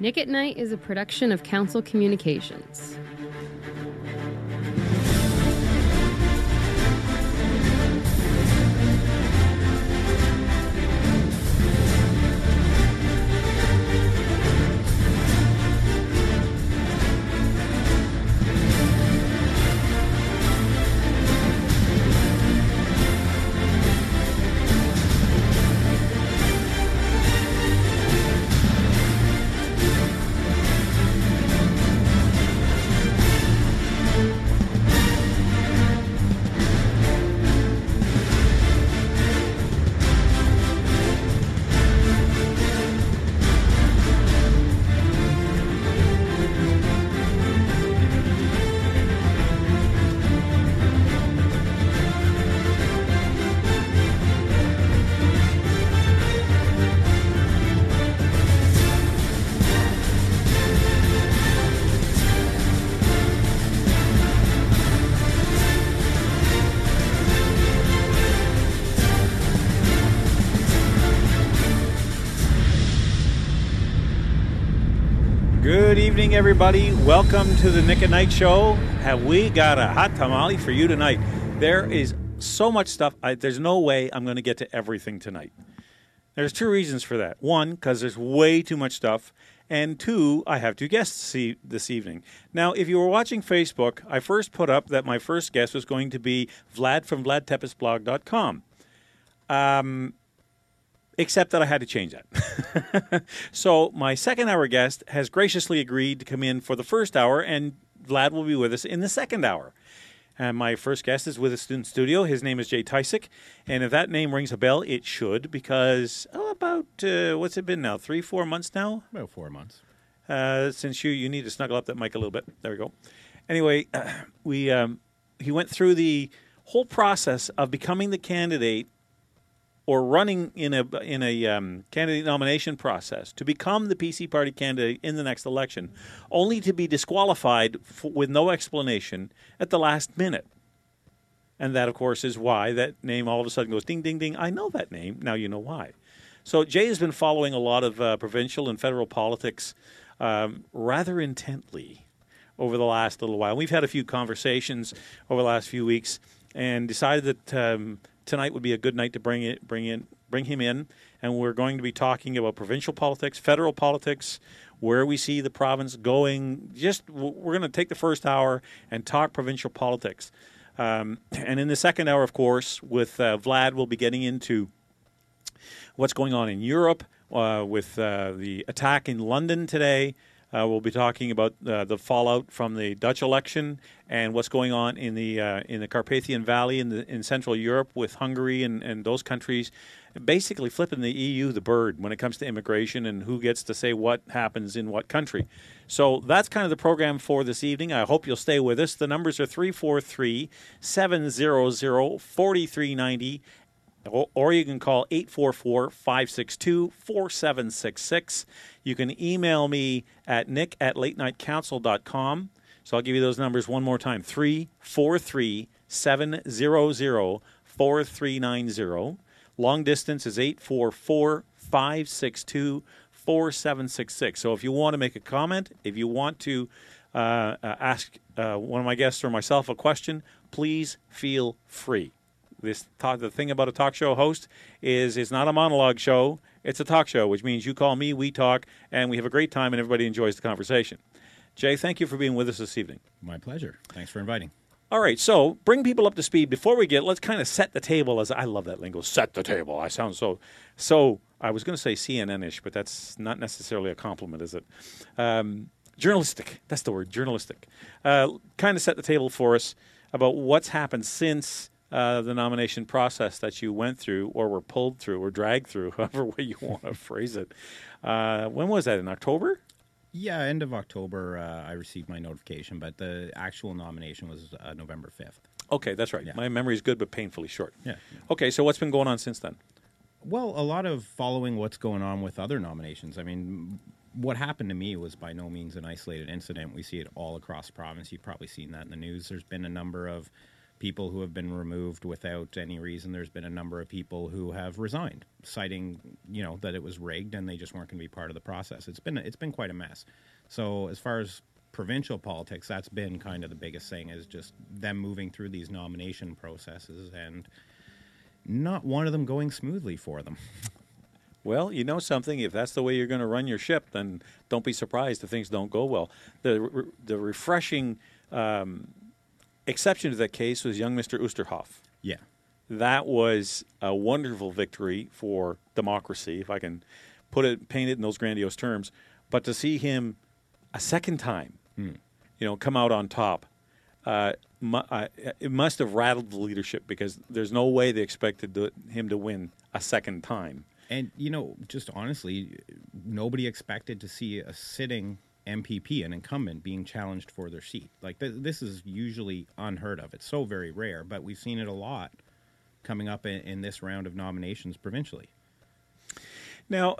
Nick at Night is a production of Council Communications. Evening, everybody. Welcome to the Nick at Night Show. Have we got a hot tamale for you tonight? There is so much stuff. I, there's no way I'm going to get to everything tonight. There's two reasons for that. One, because there's way too much stuff. And two, I have two guests this evening. Now, if you were watching Facebook, I first put up that my first guest was going to be Vlad from VladTepesBlog.com. Um, except that I had to change that. so my second hour guest has graciously agreed to come in for the first hour, and Vlad will be with us in the second hour. And my first guest is with us in studio. His name is Jay Tysick, and if that name rings a bell, it should because oh, about uh, what's it been now? Three, four months now About four months. uh, since you you need to snuggle up that mic a little bit. There we go. Anyway, we um, he went through the whole process of becoming the candidate or running in a in a um, candidate nomination process to become the PC party candidate in the next election, only to be disqualified f with no explanation at the last minute. And that, of course, is why that name all of a sudden goes ding, ding, ding. I know that name. Now you know why. So Jay has been following a lot of uh, provincial and federal politics um, rather intently over the last little while. We've had a few conversations over the last few weeks and decided that um, tonight would be a good night to bring it, bring in, bring him in, and we're going to be talking about provincial politics, federal politics, where we see the province going. Just we're going to take the first hour and talk provincial politics, um, and in the second hour, of course, with uh, Vlad, we'll be getting into what's going on in Europe uh, with uh, the attack in London today. Uh, we'll be talking about uh, the fallout from the Dutch election and what's going on in the uh, in the Carpathian Valley in the, in Central Europe with Hungary and, and those countries, basically flipping the EU the bird when it comes to immigration and who gets to say what happens in what country. So that's kind of the program for this evening. I hope you'll stay with us. The numbers are 343 700 4390 or you can call 844 562 4766. You can email me at nick at latenightcouncil.com. So I'll give you those numbers one more time 343 700 4390. Long distance is 844 562 4766. So if you want to make a comment, if you want to uh, uh, ask uh, one of my guests or myself a question, please feel free this talk, the thing about a talk show host is it's not a monologue show it's a talk show which means you call me we talk and we have a great time and everybody enjoys the conversation. Jay thank you for being with us this evening. My pleasure. Thanks for inviting. all right so bring people up to speed. Before we get let's kind of set the table as i love that lingo set the table. I sound so so i was going to say cnn-ish but that's not necessarily a compliment is it? Um, journalistic that's the word journalistic. Uh, kind of set the table for us about what's happened since uh, the nomination process that you went through, or were pulled through, or dragged through, however way you want to phrase it. Uh, when was that? In October? Yeah, end of October, uh, I received my notification, but the actual nomination was uh, November 5th. Okay, that's right. Yeah. My is good, but painfully short. Yeah. Okay, so what's been going on since then? Well, a lot of following what's going on with other nominations. I mean, what happened to me was by no means an isolated incident. We see it all across the province. You've probably seen that in the news. There's been a number of people who have been removed without any reason. There's been a number of people who have resigned, citing you know that it was rigged and they just weren't going to be part of the process. It's been it's been quite a mess. So as far as provincial politics, that's been kind of the biggest thing is just them moving through these nomination processes and not one of them going smoothly for them. Well, you know something. If that's the way you're going to run your ship, then don't be surprised if things don't go well. The the refreshing um, exception to that case was young Mr. Oosterhoff. Yeah. That was a wonderful victory for democracy, if I can put it, paint it in those grandiose terms. But to see him a second time, you know, come out on top, uh, mu- uh, it must have rattled the leadership because there's no way they expected to, him to win a second time. And you know, just honestly, nobody expected to see a sitting MPP, an incumbent, being challenged for their seat. Like th- this is usually unheard of. It's so very rare, but we've seen it a lot coming up in, in this round of nominations provincially. Now,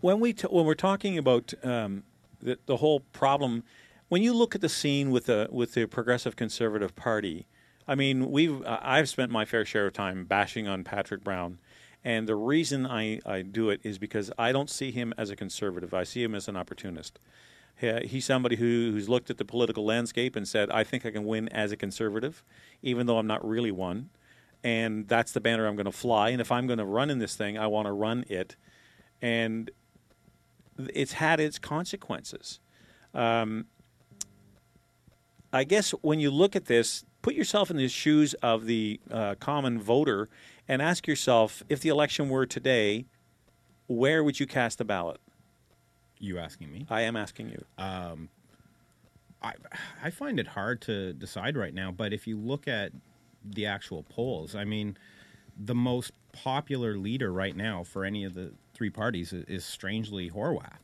when we t- when we're talking about um, the, the whole problem, when you look at the scene with the with the Progressive Conservative Party, I mean, we've I've spent my fair share of time bashing on Patrick Brown, and the reason I, I do it is because I don't see him as a conservative. I see him as an opportunist. He- He's somebody who, who's looked at the political landscape and said, "I think I can win as a conservative, even though I'm not really one." And that's the banner I'm going to fly. And if I'm going to run in this thing, I want to run it and it's had its consequences. Um, I guess when you look at this, put yourself in the shoes of the uh, common voter and ask yourself if the election were today, where would you cast the ballot? You asking me? I am asking you. I I find it hard to decide right now, but if you look at the actual polls, I mean, the most popular leader right now for any of the three parties is, is strangely Horwath.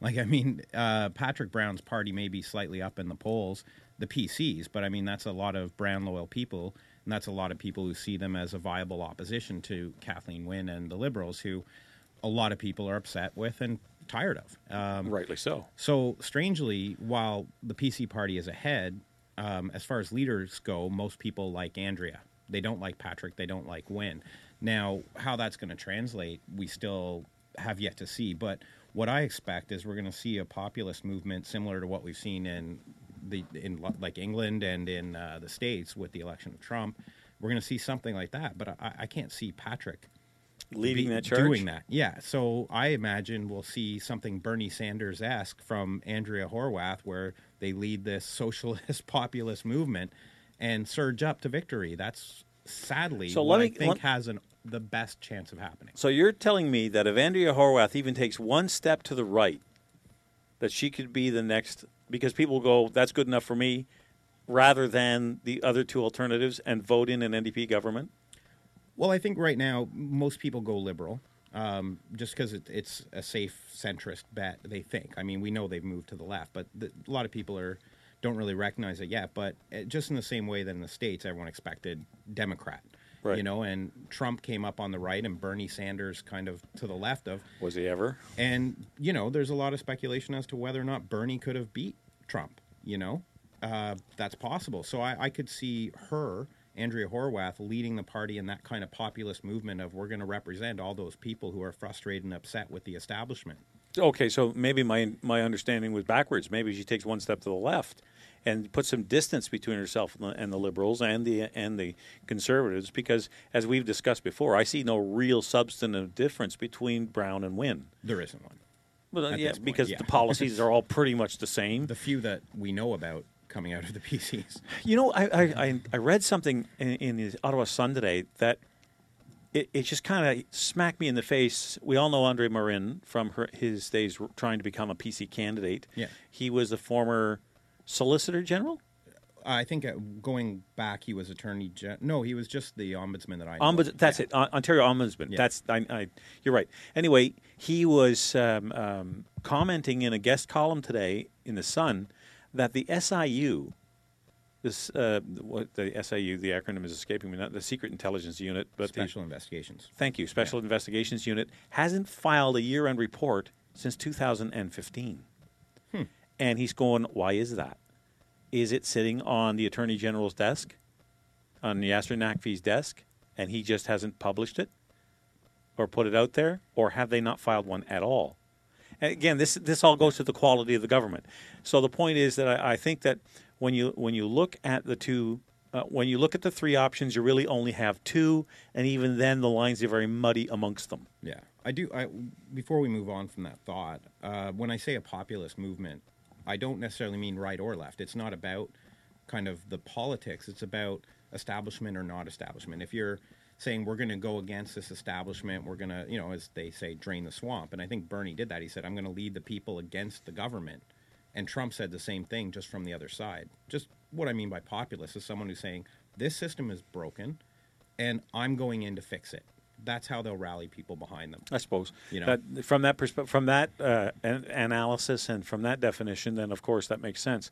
Like, I mean, uh, Patrick Brown's party may be slightly up in the polls, the PCs, but I mean, that's a lot of Brown loyal people, and that's a lot of people who see them as a viable opposition to Kathleen Wynne and the Liberals, who a lot of people are upset with and tired of. Um, Rightly so. so strangely, while the PC party is ahead, um, as far as leaders go, most people like Andrea. They don't like Patrick. They don't like Wynne. Now, how that's going to translate, we still have yet to see. But what I expect is we're going to see a populist movement similar to what we've seen in the in like England and in uh, the states with the election of Trump. We're going to see something like that. But I, I can't see Patrick Leading that charge. Doing that, yeah. So I imagine we'll see something Bernie Sanders esque from Andrea Horwath, where they lead this socialist populist movement and surge up to victory. That's sadly So what let I me- think let- has an, the best chance of happening. So you're telling me that if Andrea Horwath even takes one step to the right, that she could be the next because people go, that's good enough for me, rather than the other two alternatives and vote in an NDP government? Well, I think right now most people go liberal, um, just because it, it's a safe centrist bet. They think. I mean, we know they've moved to the left, but the, a lot of people are don't really recognize it yet. But uh, just in the same way that in the states, everyone expected Democrat. Right. You know, and Trump came up on the right, and Bernie Sanders kind of to the left of. Was he ever? And you know, there's a lot of speculation as to whether or not Bernie could have beat Trump. You know, uh, that's possible. So I, I could see her, Andrea Horwath, leading the party in that kind of populist movement of we're going to represent all those people who are frustrated and upset with the establishment. Okay, so maybe my my understanding was backwards. Maybe she takes one step to the left and puts some distance between herself and the, and the liberals and the and the conservatives, because as we've discussed before, I see no real substantive difference between Brown and Wynne. There isn't one. Well, At yeah, because yeah. the policies are all pretty much the same. The few that we know about coming out of the PCs. You know, I I, I, read something in, in the Ottawa Sun today that it, it just kind of smacked me in the face. We all know Andre Marin from her, his days trying to become a PC candidate. Yeah. he was the former Solicitor General. I think uh, going back, he was attorney. Gen- no, he was just the ombudsman that I. know. That's Yeah. it. On- Ontario Ombudsman. Yeah. That's I, I, You're right. Anyway, he was um, um, commenting in a guest column today in the Sun that the SIU, this uh, what the SIU, the acronym is escaping me. Not the Secret Intelligence Unit, but the, Special investigations. thank you, Special Investigations Unit hasn't filed a year-end report since 2015. Hmm. And he's going, why is that? Is it sitting on the Attorney General's desk? on Yasir Naqvi's desk and he just hasn't published it or put it out there, or have they not filed one at all? Again, this this all goes to the quality of the government. So the point is that I, I think that when you when you look at the two. Uh, when you look at the three options, you really only have two, and even then, the lines are very muddy amongst them. Yeah, I do. I, before we move on from that thought, uh, when I say a populist movement, I don't necessarily mean right or left. It's not about kind of the politics. It's about establishment or not establishment. If you're saying we're going to go against this establishment, we're going to, you know, as they say, drain the swamp. And I think Bernie did that. He said, "I'm going to lead the people against the government." And Trump said the same thing, just from the other side. Just what I mean by populist is someone who's saying this system is broken, and I'm going in to fix it. That's how they'll rally people behind them. I suppose. You know. that, from that perspe- from that uh, an- analysis and from that definition, then of course that makes sense.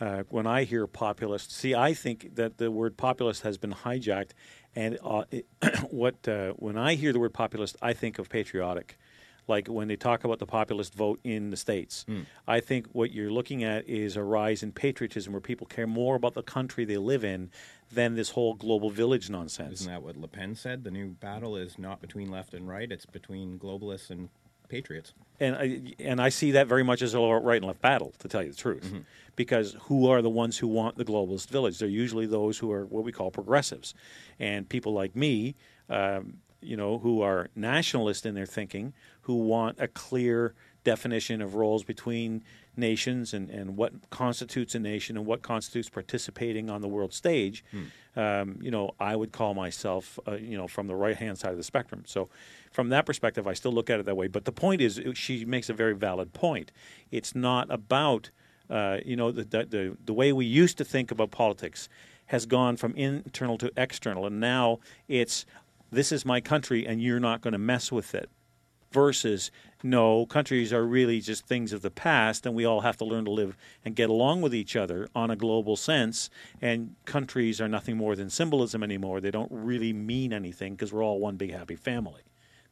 Uh, when I hear populist, see, I think that the word populist has been hijacked, and uh, it, what uh, when I hear the word populist, I think of patriotic. Like when they talk about the populist vote in the states, I think what you're looking at is a rise in patriotism, where people care more about the country they live in than this whole global village nonsense. Isn't that what Le Pen said? The new battle is not between left and right; it's between globalists and patriots. and I, and I see that very much as a right and left battle, to tell you the truth. Because who are the ones who want the globalist village? They're usually those who are what we call progressives, and people like me, um, you know, who are nationalist in their thinking, who want a clear definition of roles between nations and, and what constitutes a nation and what constitutes participating on the world stage. Um, you know, I would call myself, uh, you know, from the right hand side of the spectrum. So, from that perspective, I still look at it that way. But the point is, she makes a very valid point. It's not about, uh, you know, the, the the the way we used to think about politics has gone from internal to external, and now it's this is my country, and you're not going to mess with it versus no, countries are really just things of the past, and we all have to learn to live and get along with each other on a global sense. And countries are nothing more than symbolism anymore. They don't really mean anything because we're all one big happy family.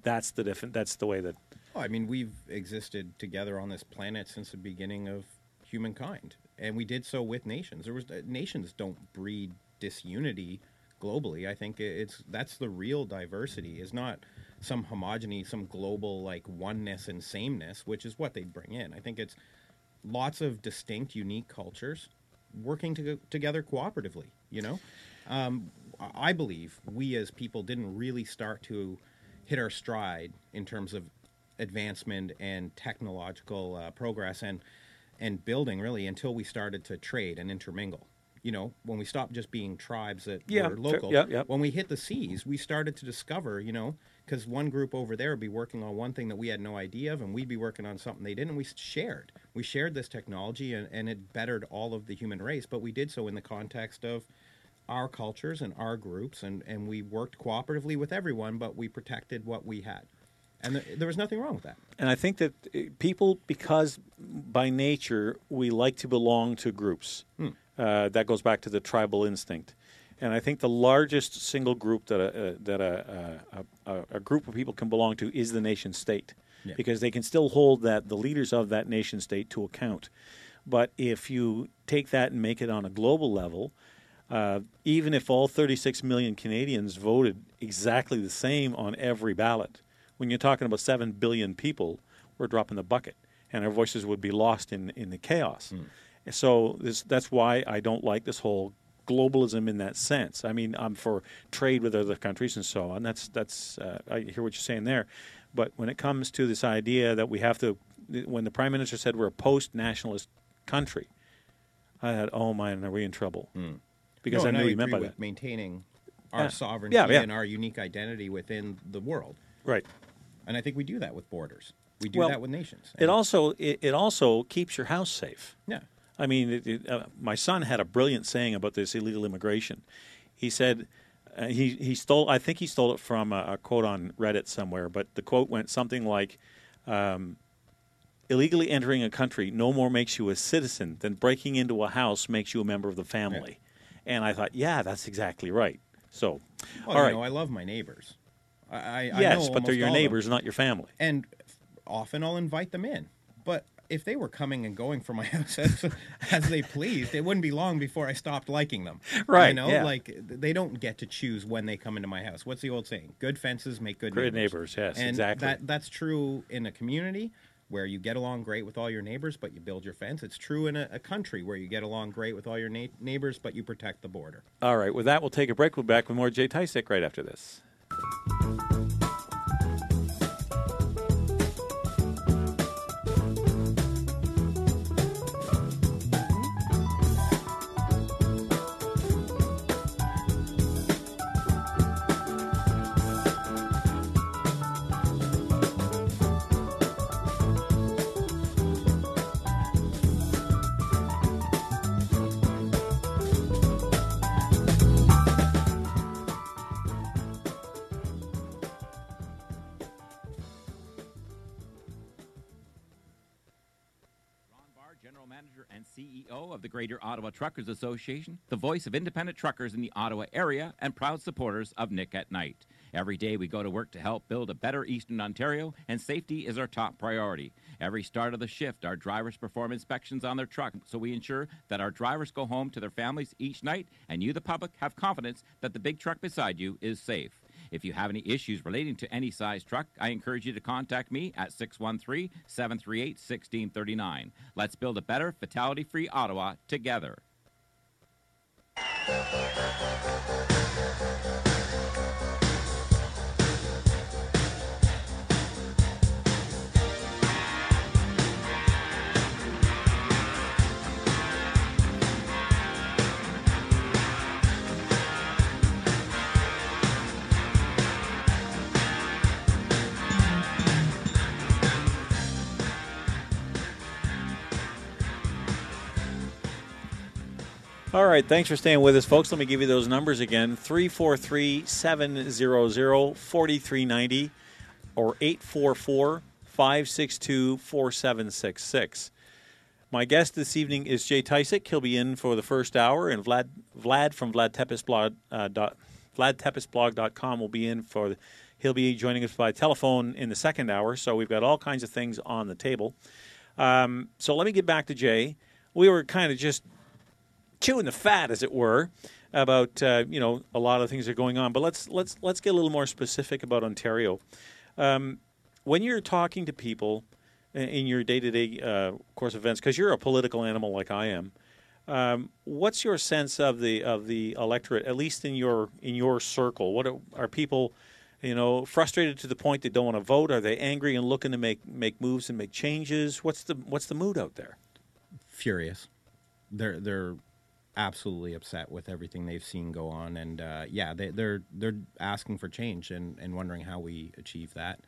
That's the different. That's the way that. Well, I mean, we've existed together on this planet since the beginning of humankind, and we did so with nations. There was uh, nations don't breed disunity globally. I think it's that's the real diversity. Is not some homogeny, some global like oneness and sameness, which is what they bring in. I think it's lots of distinct, unique cultures working to, together cooperatively. You know, um, I I believe we as people didn't really start to hit our stride in terms of advancement and technological uh, progress and and building really until we started to trade and intermingle. You know, when we stopped just being tribes that Yeah, were local, yeah, yeah. when we hit the seas, we started to discover, you know, because one group over there would be working on one thing that we had no idea of, and we'd be working on something they didn't, and we shared. We shared this technology, and, and it bettered all of the human race, but we did so in the context of our cultures and our groups, and, and we worked cooperatively with everyone, but we protected what we had. And there, there was nothing wrong with that. And I think that uh, people, because by nature we like to belong to groups, uh, that goes back to the tribal instinct. And I think the largest single group that a, uh, that a, a, a, a group of people can belong to is the nation state, Yeah. because they can still hold that the leaders of that nation state to account. But if you take that and make it on a global level, uh, even if all 36 million Canadians voted exactly the same on every ballot, when you're talking about 7 billion people, we're dropping the bucket and our voices would be lost in, in the chaos. So this, that's why I don't like this whole globalism in that sense. I mean, I'm for trade with other countries and so on. That's, that's uh, I hear what you're saying there. But when it comes to this idea that we have to, when the Prime Minister said we're a post nationalist country, I thought, oh man, are we in trouble? Because No, I know he meant by that. maintaining our Yeah. sovereignty Yeah, yeah. and our unique identity within the world. Right. And I think we do that with borders. We do Well, that with nations. It also it, it also keeps your house safe. yeah. I mean, it, it, uh, my son had a brilliant saying about this illegal immigration. He said uh, he he stole. I think he stole it from a, a quote on Reddit somewhere, but the quote went something like. Um, Illegally entering a country no more makes you a citizen than breaking into a house makes you a member of the family. And I thought, yeah, that's exactly right. So, Well, all you know, I love my neighbors. I, I, yes, but they're your all of them. neighbors, not your family. and often I'll invite them in. But if they were coming and going from my house as, as they pleased, it wouldn't be long before I stopped liking them. Right, You know, yeah. like they don't get to choose when they come into my house. What's the old saying? Good fences make good, Good neighbors, yes, and exactly. That that's true in a community where you get along great with all your neighbors, but you build your fence. It's true in a, a country where you get along great with all your na- neighbors, but you protect the border. All right, with that, we'll take a break. We'll be back with more Jay Tysick right after this. Greater Ottawa Truckers Association, the voice of independent truckers in the Ottawa area, and proud supporters of Nick at Night. Every day we go to work to help build a better Eastern Ontario, and safety is our top priority. Every start of the shift, our drivers perform inspections on their truck, so we ensure that our drivers go home to their families each night, and you, the public, have confidence that the big truck beside you is safe. If you have any issues relating to any size truck, I encourage you to contact me at 613 738 1639. Let's build a better, fatality free Ottawa together. All right, thanks for staying with us, folks. Let me give you those numbers again 343 700 4390 or 844 562 4766. My guest this evening is Jay Tysick. He'll be in for the first hour, and Vlad, Vlad from Vlad Tepes blog, uh, dot, VladTepesblog.com will be in for. the, He'll be joining us by telephone in the second hour. So we've got all kinds of things on the table. Um, so let me get back to Jay. We were kind of just chewing the fat, as it were, about uh, you know a lot of things that are going on. But let's let's let's get a little more specific about Ontario. Um, when you're talking to people in- your day-to-day uh, course of events, because you're a political animal like I am, um, what's your sense of the of the electorate, at least in your in your circle? What are, are people? You know, frustrated to the point they don't want to vote. Are they angry and looking to make make moves and make changes? What's the what's the mood out there? furious. They're they're absolutely upset with everything they've seen go on, and uh, yeah, they, they're they're asking for change and, and wondering how we achieve that.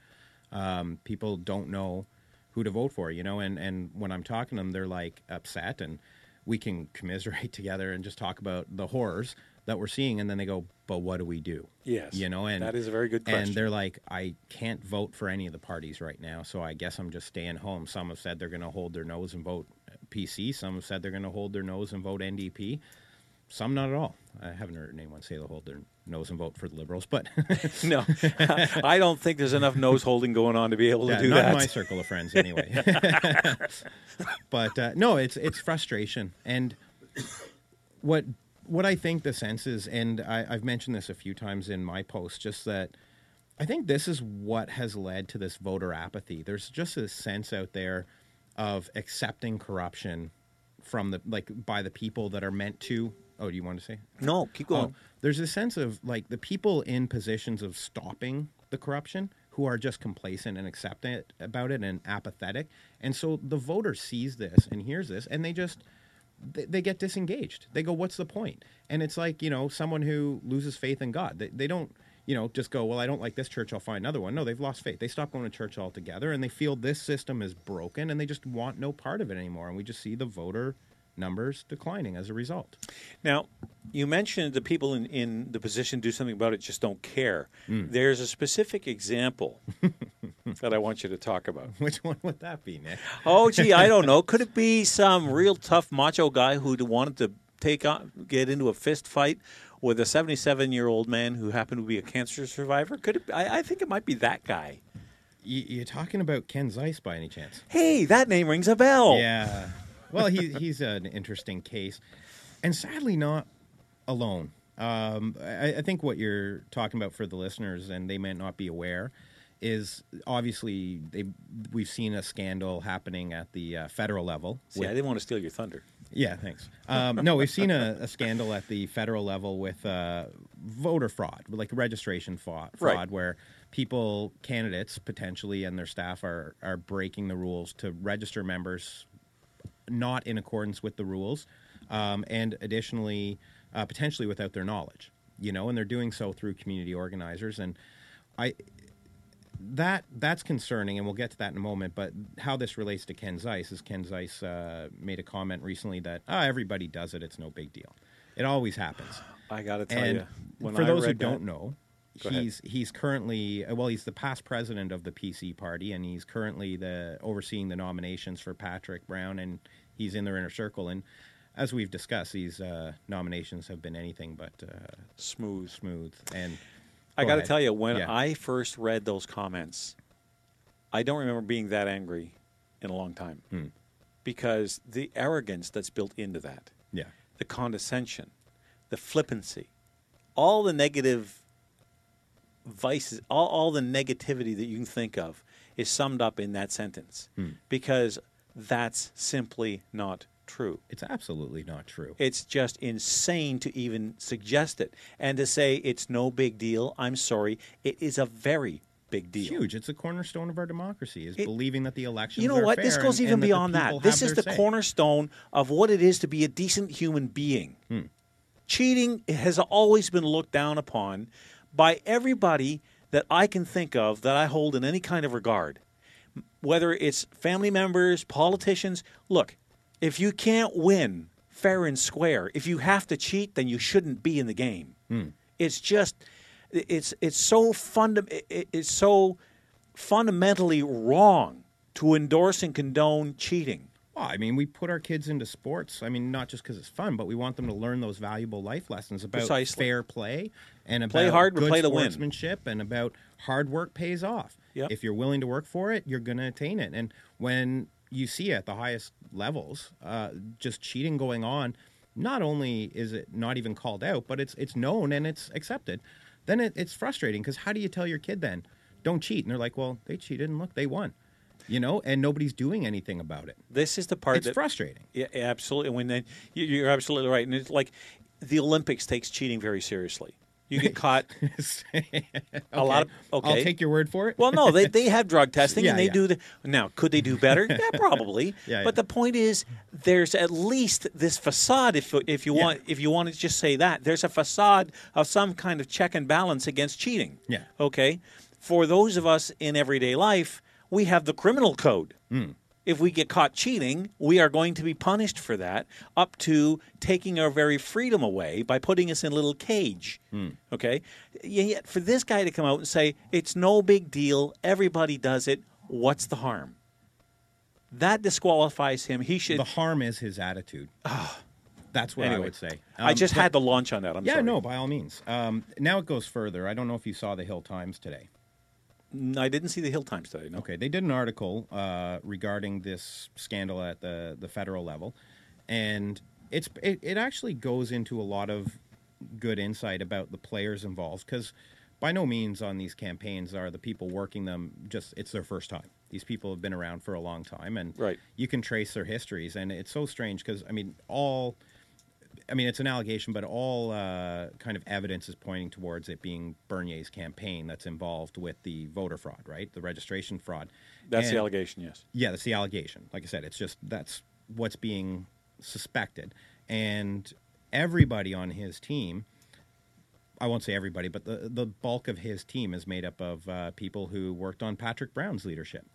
Um, people don't know who to vote for, you know, and and when I'm talking to them, they're like upset, and we can commiserate together and just talk about the horrors that we're seeing, and then they go, "But what do we do?" Yes, you know, and that is a very good question. And they're like, I can't vote for any of the parties right now, so I guess I'm just staying home. Some have said they're going to hold their nose and vote PC. Some have said they're going to hold their nose and vote NDP. Some not at all. I haven't heard anyone say they'll hold their nose and vote for the Liberals, but no, I don't think there's enough nose holding going on to be able to Yeah, do not that. in my circle of friends anyway. but uh, no, it's it's frustration, and what what I think the sense is, and I, I've mentioned this a few times in my posts, just that I think this is what has led to this voter apathy. There's just a sense out there of accepting corruption from the like by the people that are meant to. Oh, do you want to say? no, keep Oh, going. there's a sense of like the people in positions of stopping the corruption who are just complacent and accepting it about it and apathetic. And so the voter sees this and hears this and they just they, they get disengaged. They go, "What's the point?" And it's like you know someone who loses faith in God. They, they don't you know just go, "Well, I don't like this church. I'll find another one." No, they've lost faith. They stop going to church altogether and they feel this system is broken and they just want no part of it anymore. And we just see the voter numbers declining as a result. Now, you mentioned the people in, in the position to do something about it just don't care. Hmm. There's a specific example that I want you to talk about. Which one would that be, Nick? Oh, gee, I don't know. Could it be some real tough macho guy who wanted to take on, get into a fist fight with a 77 year old man who happened to be a cancer survivor? Could it? I, I think it might be that guy. Y- you talking about Ken Zeise by any chance? Hey, that name rings a bell. Yeah. Well, he, he's an interesting case, and sadly not alone. Um, I, I think what you're talking about for the listeners, and they might not be aware, is obviously they we've seen a scandal happening at the uh, federal level. See, with- I didn't want to steal your thunder. Yeah, thanks. Um, no, we've seen a, a scandal at the federal level with uh, voter fraud, like registration fraud, Right. fraud where people, candidates potentially, and their staff are are breaking the rules to register members not in accordance with the rules, um, and additionally, uh, potentially without their knowledge. You know, and they're doing so through community organizers, and I that that's concerning, and we'll get to that in a moment. But how this relates to Ken Zeise is Ken Zeise uh, made a comment recently that ah, everybody does it; it's no big deal. It always happens. I got to tell and you, when for I those who that- don't know, he's he's currently well, he's the past president of the PC party, and he's currently the overseeing the nominations for Patrick Brown, and he's in their inner circle. And as we've discussed, these uh, nominations have been anything but uh, smooth. smooth. And I got to tell you, when Yeah. I first read those comments, I don't remember being that angry in a long time. Hmm. because the arrogance that's built into that, yeah, the condescension, the flippancy, all the negative vices, all, all the negativity that you can think of is summed up in that sentence. Because that's simply not true. it's absolutely not true. It's just insane to even suggest it. And to say it's no big deal, I'm sorry, it is a very big deal. Huge. It's a cornerstone of our democracy is It- believing that the elections. You know what? This goes and- even and beyond people that. This is the say. cornerstone of what it is to be a decent human being. Hmm. Cheating has always been looked down upon by everybody that I can think of that I hold in any kind of regard. Whether it's family members, politicians. Look, if you can't win fair and square, if you have to cheat, then you shouldn't be in the game. Hmm. It's just, it's it's so funda- It's so fundamentally wrong to endorse and condone cheating. Well, I mean, we put our kids into sports. I mean, not just because it's fun, but we want them to learn those valuable life lessons about Precisely. fair play and about Play hard, good play to win. sportsmanship and about hard work pays off. Yep. If you're willing to work for it, you're going to attain it. And when you see at the highest levels uh, just cheating going on, not only is it not even called out, but it's it's known and it's accepted. Then it, it's frustrating because how do you tell your kid then, don't cheat? And they're like, well, they cheated and look, they won. You know, and nobody's doing anything about it. This is the part It's that frustrating. Yeah, absolutely. When they, you're absolutely right, and it's like the Olympics takes cheating very seriously. You get caught. A lot of okay. I'll take your word for it. Well, no, they, they have drug testing Yeah, and they yeah. do the. Now, could they do better? Yeah, probably. Yeah, but yeah. the point is, there's at least this facade. If if you Yeah. want, if you want to just say that, there's a facade of some kind of check and balance against cheating. Yeah. Okay. For those of us in everyday life, we have the criminal code. Hmm. If we get caught cheating, we are going to be punished for that, up to taking our very freedom away by putting us in a little cage. Hmm. Okay? Yet for this guy to come out and say, it's no big deal, everybody does it, what's the harm? That disqualifies him. He should. the harm is his attitude. That's what I would say. I Um, just but- had to launch on that. I'm yeah, sorry. no, by all means. Um, now it goes further. I don't know if you saw the Hill Times today. I didn't see the Hill Times today. No. Okay, they did an article uh, regarding this scandal at the the federal level, and it's it, it actually goes into a lot of good insight about the players involved because by no means on these campaigns are the people working them just it's their first time. These people have been around for a long time, and Right. you can trace their histories, and it's so strange because I mean all. I mean, it's an allegation, but all uh, kind of evidence is pointing towards it being Bernier's campaign that's involved with the voter fraud, right? The registration fraud. That's the allegation, yes. Yeah, that's the allegation. Like I said, it's just that's what's being suspected. And everybody on his team, I won't say everybody, but the, the bulk of his team is made up of uh, people who worked on Patrick Brown's leadership.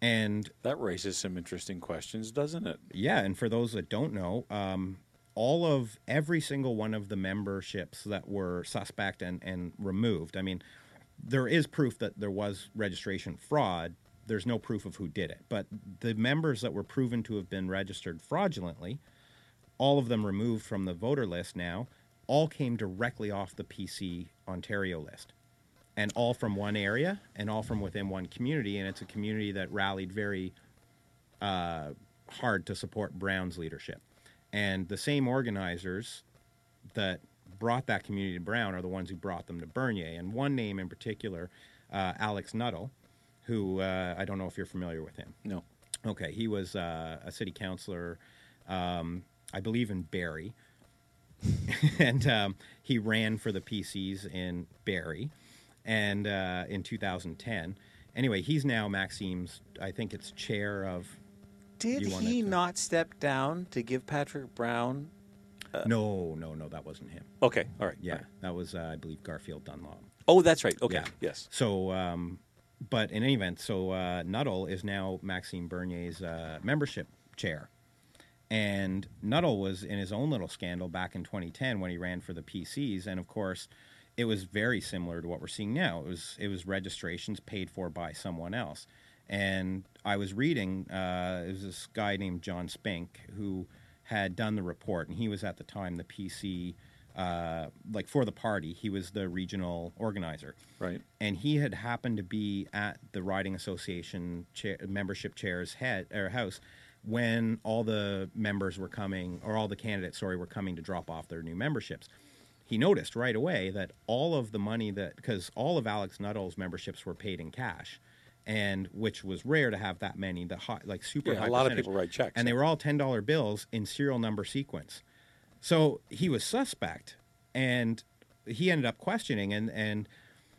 And That raises some interesting questions, doesn't it? yeah, and for those that don't know, um, all of every single one of the memberships that were suspect and, and removed. I mean, there is proof that there was registration fraud. There's no proof of who did it. But the members that were proven to have been registered fraudulently, all of them removed from the voter list now, all came directly off the PC Ontario list. and all from one area and all from within one community. And it's a community that rallied very uh, hard to support Brown's leadership. And the same organizers that brought that community to Brown are the ones who brought them to Bernier. And one name in particular, uh, Alex Nuttall, who uh, I don't know if you're familiar with him. No. Okay, he was uh, a city councilor, um, I believe in Barrie, and um, he ran for the PCs in Barrie, and uh, in 2010. Anyway, he's now Maxime's. I think it's chair of. Did he to- not step down to give Patrick Brown? no, no, no, that wasn't him. Okay, all right. Yeah, all right. that was uh, I believe Garfield Dunlop. Oh, that's right. Okay. Yeah. Yes. So, um, but in any event, so uh, Nuttall is now Maxime Bernier's uh, membership chair. And Nuttall was in his own little scandal back in 2010 when he ran for the PCs, and of course, it was very similar to what we're seeing now. It was it was registrations paid for by someone else. And I was reading, uh, it was this guy named John Spink who had done the report, and he was at the time the PC, uh, like for the party, he was the regional organizer. Right. and he had happened to be at the riding association chair, membership chair's head or house when all the members were coming or all the candidates sorry were coming to drop off their new memberships. He noticed right away that all of the money that because all of alex nuttall's memberships were paid in cash and which was rare to have that many the high, like super Yeah, a high lot of people write checks. and they were all $10 bills in serial number sequence so he was suspect, and he ended up questioning. And and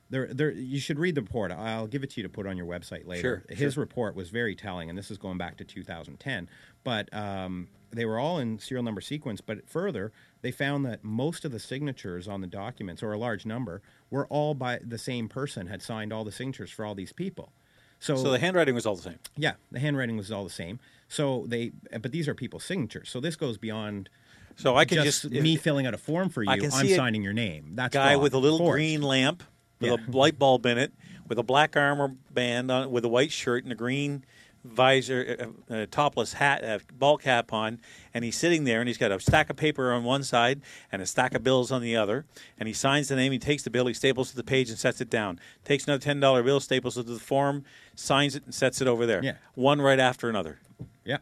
there, there, you should read the report. I'll give it to you to put on your website later. Sure, His sure. report was very telling, and this is going back to 2010. But um, they were all in serial number sequence. But further, they found that most of the signatures on the documents, or a large number, were all by the same person had signed all the signatures for all these people. So, So the handwriting was all the same. yeah, the handwriting was all the same. So they, but these are people's signatures. So this goes beyond So I can just, just, me uh, filling out a form for you. I'm signing your name. That's guy fraud. with a little Forged. green lamp with Yeah. a light bulb in it, with a black armor band on, with a white shirt and a green visor, uh, uh, topless hat, uh, ball cap on, and he's sitting there and he's got a stack of paper on one side and a stack of bills on the other, and he signs the name. He takes the bill, he staples to the page and sets it down. Takes another ten dollar bill, staples it to the form, signs it and sets it over there. Yeah. one right after another. Yeah.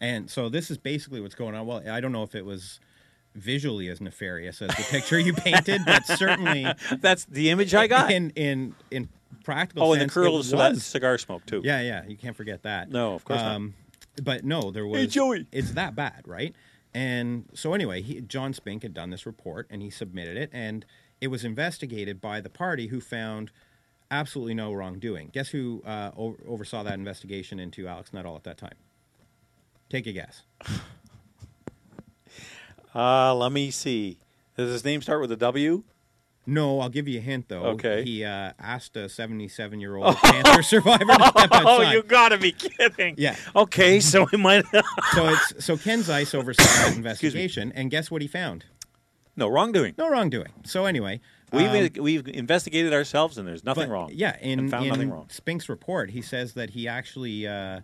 And so this is basically what's going on. Well, I don't know if it was visually as nefarious as the picture you painted, but certainly That's the image I got. in in in practical oh, and the curl of cigar, cigar smoke too. Yeah, yeah, you can't forget that. No, of course not. But no, there was. Hey, Joey. It's that bad, right? And so anyway, he, John Spink had done this report, and he submitted it, and it was investigated by the party, who found absolutely no wrongdoing. Guess who uh, oversaw that investigation into Alex Nuttall at that time? Take a guess. Uh, let me see. Does his name start with a W? No, I'll give you a hint though. Okay. He uh, asked a 77 year old cancer survivor to step outside. Oh, you gotta be kidding! Yeah. Okay, so we might. So it's so Ken Zeise oversaw that investigation, and guess what he found? no wrongdoing. No wrongdoing. So anyway, We've um, we've investigated ourselves, and there's nothing but, wrong. Yeah, in, and found in nothing wrong. Spink's report, he says that he actually uh,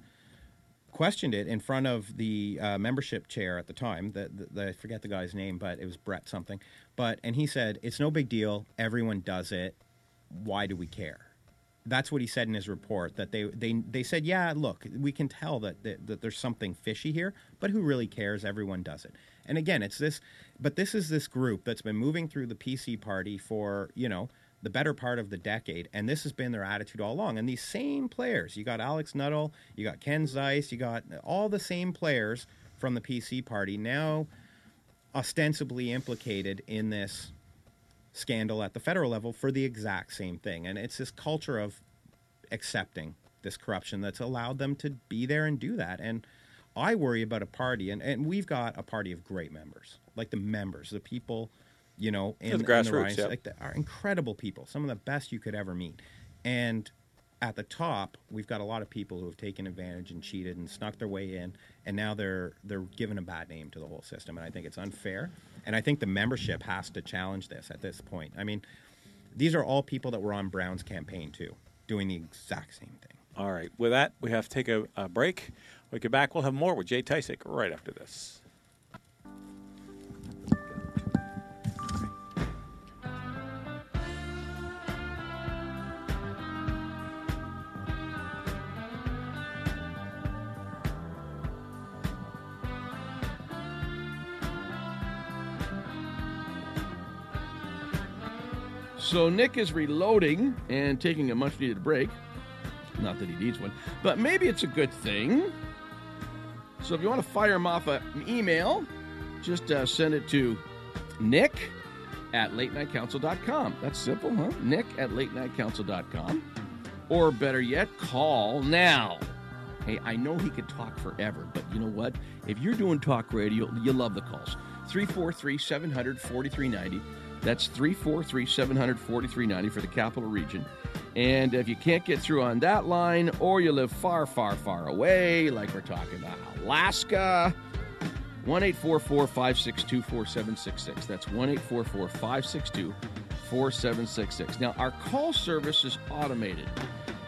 questioned it in front of the uh, membership chair at the time. The, the, the, I forget the guy's name, but it was Brett something. But and he said it's no big deal. Everyone does it. Why do we care? That's what he said in his report. That they they they said, yeah, look, we can tell that that, that there's something fishy here, but who really cares? Everyone does it. And again, it's this, but this is this group that's been moving through the PC party for you know the better part of the decade, and this has been their attitude all along. And these same players, you got Alex Nuttall, you got Ken Zeise, you got all the same players from the PC party now ostensibly implicated in this scandal at the federal level for the exact same thing. And it's this culture of accepting this corruption that's allowed them to be there and do that. And I worry about a party, and, and we've got a party of great members, like the members, the people, you know, in, the grassroots, yeah. like the, are incredible people, some of the best you could ever meet. And at the top, we've got a lot of people who have taken advantage and cheated and snuck their way in, and now they're they're given a bad name to the whole system, and I think it's unfair. And I think the membership has to challenge this at this point. I mean, these are all people that were on Brown's campaign too, doing the exact same thing. All right. With that, we have to take a, a break. When we get back. We'll have more with Jay Tysick right after this. So Nick is reloading and taking a much needed break. Not that he needs one, but maybe it's a good thing. So if you want to fire him off an email, just uh, send it to nick at latenightcouncil.com. That's simple, huh? Nick at latenightcouncil.com. Or better yet, call now. Hey, I know he could talk forever, but you know what? If you're doing talk radio, you love the calls. 343 700 4390. That's 343 700 4390 for the capital region. And if you can't get through on that line, or you live far, far, far away, like we're talking about Alaska, 1 844 562 4766. That's 1 844 562 4766. Now, our call service is automated.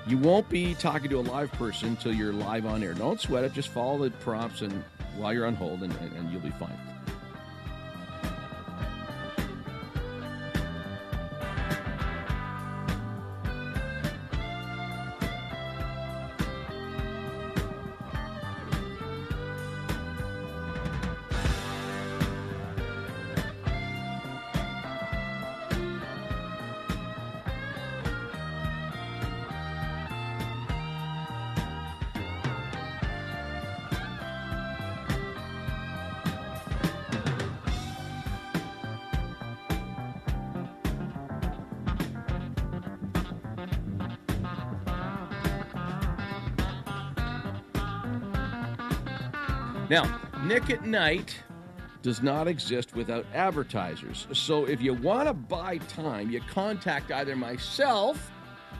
You won't be talking to a live person until you're live on air. Don't sweat it. Just follow the prompts and while you're on hold, and, and you'll be fine. Nick at Night does not exist without advertisers. So if you want to buy time, you contact either myself,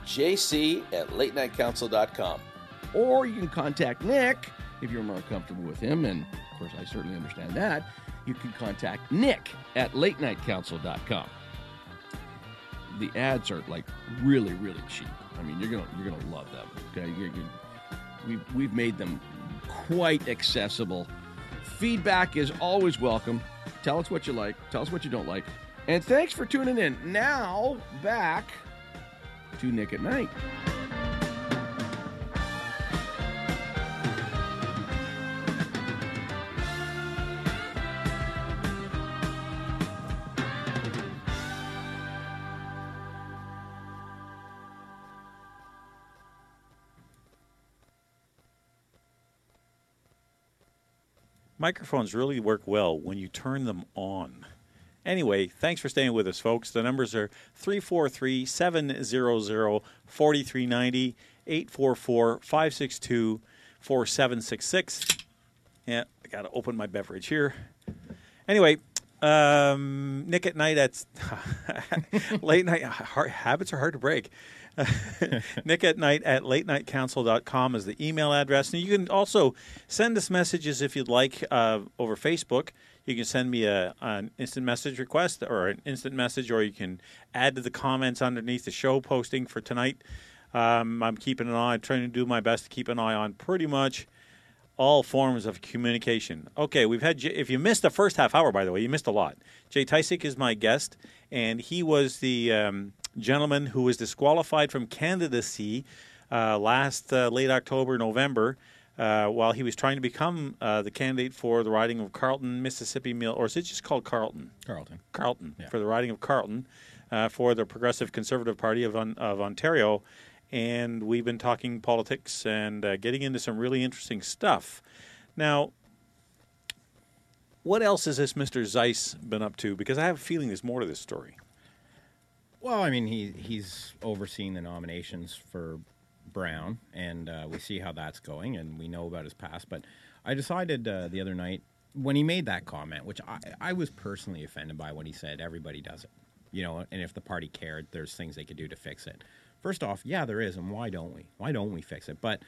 JC at latenightcouncil.com, or you can contact Nick if you're more comfortable with him, and of course, I certainly understand that. You can contact Nick at latenightcouncil.com. The ads are like really, really cheap. I mean, you're gonna you're gonna love them. Okay, you're, you're, we've we've made them quite accessible. Feedback is always welcome. Tell us what you like, tell us what you don't like. And thanks for tuning in. Now, back to Nick at Night. Microphones really work well when you turn them on. Anyway, thanks for staying with us, folks. The numbers are 343 700 4390, 844 562 4766. Yeah, I got to open my beverage here. Anyway, um, Nick at night at late night habits are hard to break. Nick at night at late night latenightcouncil.com is the email address. And you can also send us messages if you'd like uh, over Facebook. You can send me a, an instant message request or an instant message, or you can add to the comments underneath the show posting for tonight. Um, I'm keeping an eye, trying to do my best to keep an eye on pretty much all forms of communication. Okay, we've had, if you missed the first half hour, by the way, you missed a lot. Jay Tysick is my guest, and he was the um, gentleman who was disqualified from candidacy uh, last uh, late October, November. Uh, while he was trying to become uh, the candidate for the riding of Carleton, Mississippi Mill, or is it just called Carleton? Carleton. Carleton Yeah. for the riding of Carleton uh, for the Progressive Conservative Party of, of Ontario, and we've been talking politics and uh, getting into some really interesting stuff. Now, what else has this Mr. Zeise been up to? Because I have a feeling there's more to this story. Well, I mean, he he's overseeing the nominations for Brown, and uh, we see how that's going, and we know about his past. But I decided uh, the other night when he made that comment, which I, I was personally offended by when he said everybody does it, you know, and if the party cared, there's things they could do to fix it. First off, yeah, there is, and why don't we? Why don't we fix it? But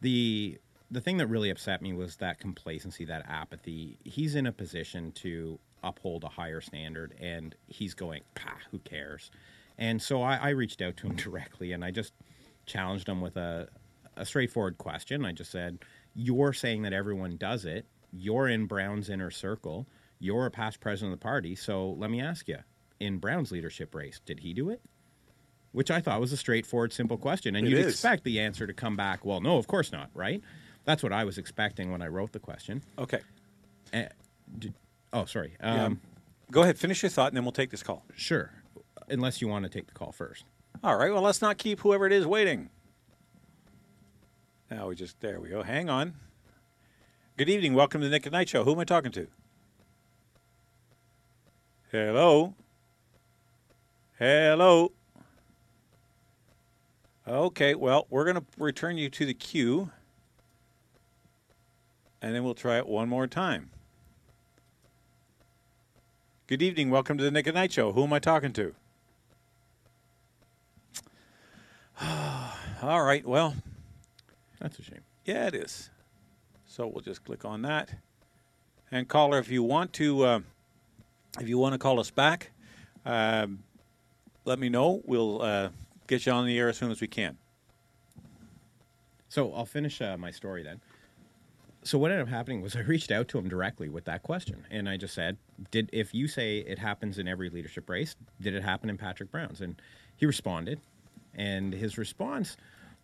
the the thing that really upset me was that complacency, that apathy. He's in a position to uphold a higher standard, and he's going, "Pah, who cares?" And so I, I reached out to him directly, and I just challenged him with a a straightforward question. I just said, "You're saying that everyone does it. You're in Brown's inner circle. You're a past president of the party. So let me ask you: in Brown's leadership race, did he do it?" Which I thought was a straightforward, simple question, and It you'd is. expect the answer to come back. Well, no, of course not, right? That's what I was expecting when I wrote the question. Okay. Eh, did- oh, sorry. Yeah. Um, Go ahead, finish your thought, and then we'll take this call. Sure. Unless you want to take the call first. All right. Well, let's not keep whoever it is waiting. Now we just there we go. Hang on. Good evening. Welcome to the Nick at Night Show. Who am I talking to? Hello. Hello. Okay. Well, we're going to return you to the queue, and then we'll try it one more time. Good evening. Welcome to the Nick at Night Show. Who am I talking to? All right. Well, That's a shame. yeah, it is. So we'll just click on that. And caller, if you want to, uh, if you want to call us back, um, let me know. We'll uh, get you on the air as soon as we can. So I'll finish uh, my story then. So what ended up happening was I reached out to him directly with that question, and I just said, "Did if you say it happens in every leadership race, did it happen in Patrick Brown's?" And he responded, and his response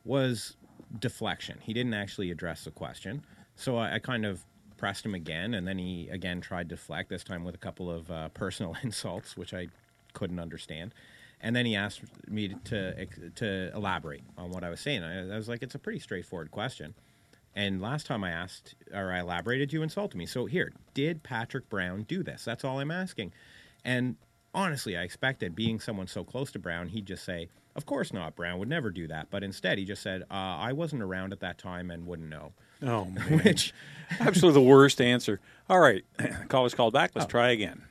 was deflection. He didn't actually address the question. So I, I kind of pressed him again, and then he again tried to deflect. This time with a couple of uh, personal insults, which I couldn't understand. And then he asked me to to elaborate on what I was saying. I, I was like, "It's a pretty straightforward question." And last time I asked or I elaborated, you insulted me. So here, did Patrick Brown do this? That's all I'm asking. And honestly, I expected, being someone so close to Brown, he'd just say, "Of course not. Brown would never do that." But instead, he just said, uh, "I wasn't around at that time and wouldn't know." Oh, man. Which Absolutely the worst answer. All right. Caller's called back. Let's try again.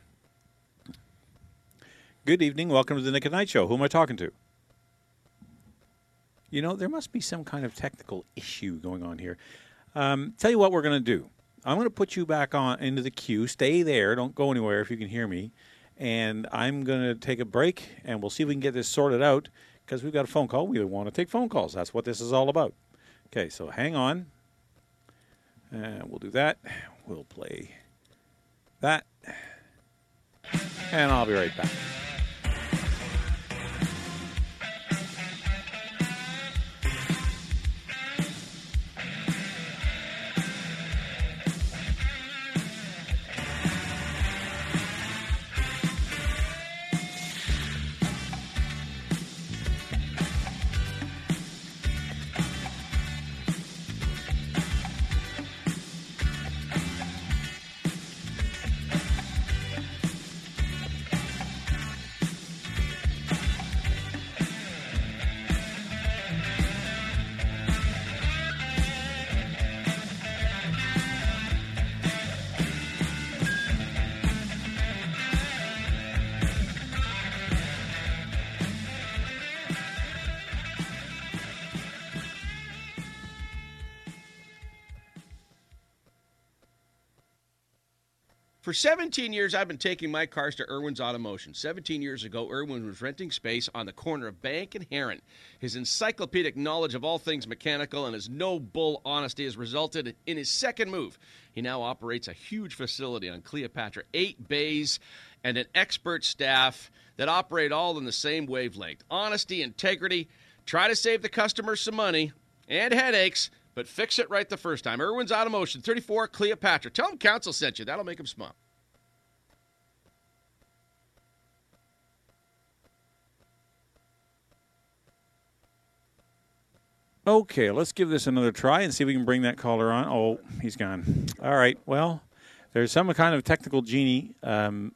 Good evening. Welcome to the Nick at Night Show. Who am I talking to? You know, there must be some kind of technical issue going on here. Um, tell you what we're going to do. I'm going to put you back on into the queue. Stay there. Don't go anywhere if you can hear me. And I'm going to take a break, and we'll see if we can get this sorted out because we've got a phone call. We want to take phone calls. That's what this is all about. Okay, so hang on. And we'll do that. We'll play that. And I'll be right back. 17 years, I've been taking my cars to Irwin's Automotion. 17 years ago, Irwin was renting space on the corner of Bank and Heron. His encyclopedic knowledge of all things mechanical and his no bull honesty has resulted in his second move. He now operates a huge facility on Cleopatra, eight bays, and an expert staff that operate all in the same wavelength. Honesty, integrity, try to save the customer some money and headaches but fix it right the first time. Irwin's Automotion, 34 Cleopatra. Tell them Council sent you. That'll make them smile. Okay, let's give this another try and see if we can bring that caller on. Oh, he's gone. All right. Well, there's some kind of technical genie. Um,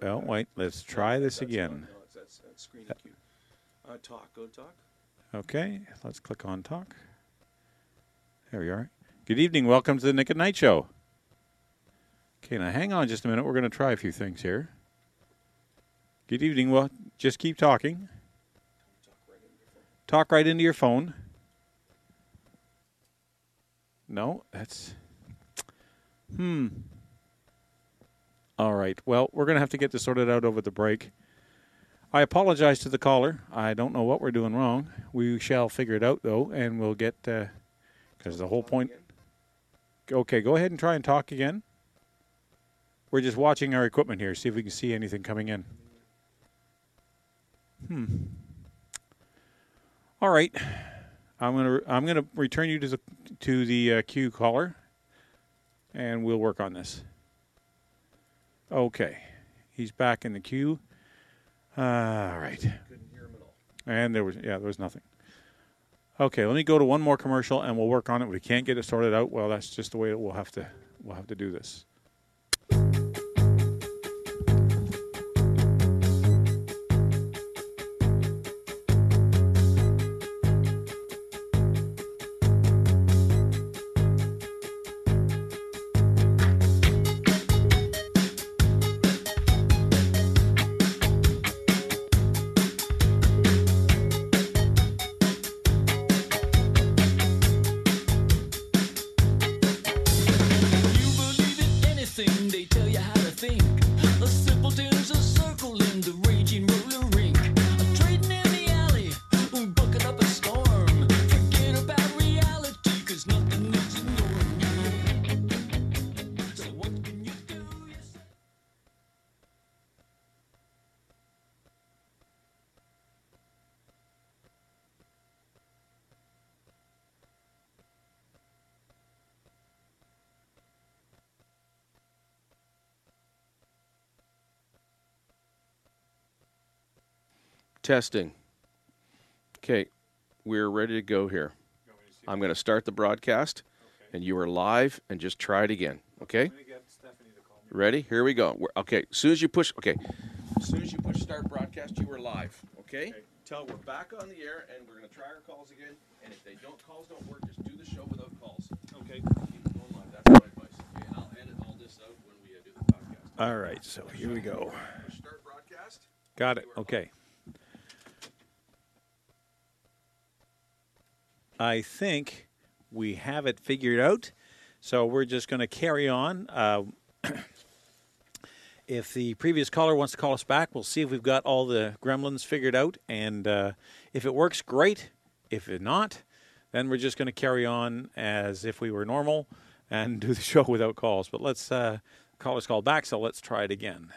well, wait. Let's try this again. No, it's that's, that's screen EQ. Uh, talk. Go talk. Okay, let's click on talk. There we are. Good evening. Welcome to the Nick at Night Show. Okay, now hang on just a minute. We're going to try a few things here. Good evening. Well, just keep talking. Talk right into your phone. No, that's. Hmm. All right. Well, we're going to have to get this sorted out over the break. I apologize to the caller. I don't know what we're doing wrong. We shall figure it out, though, and we'll get. Because the whole point. Okay, go ahead and try and talk again. We're just watching our equipment here, see if we can see anything coming in. Hmm. All right. I'm gonna I'm gonna return you to the to the uh, queue caller, and we'll work on this. Okay, he's back in the queue. All right. And there was yeah, there was nothing. Okay, let me go to one more commercial and we'll work on it. We can't get it sorted out, well, that's just the way we'll have to we'll have to do this. Testing. Okay, we're ready to go here. I'm going to start the broadcast, and you are live, and just try it again. Okay? Ready? Here we go. We're, okay, as soon as you push, okay, as soon as you push start broadcast, you are live. Okay? Tell we're back on the air, and we're going to try our calls again. And if they don't, calls don't work, just do the show without calls. Okay? Keep it going live. That's my advice. Okay, and I'll edit all this out when we uh, do the podcast. All right, so here we go. Start broadcast. Got it. Okay. I think we have it figured out. So we're just going to carry on. Uh, if the previous caller wants to call us back, we'll see if we've got all the gremlins figured out. And uh, if it works, great. If it not, then we're just going to carry on as if we were normal and do the show without calls. But let's uh, caller's called back, so let's try it again.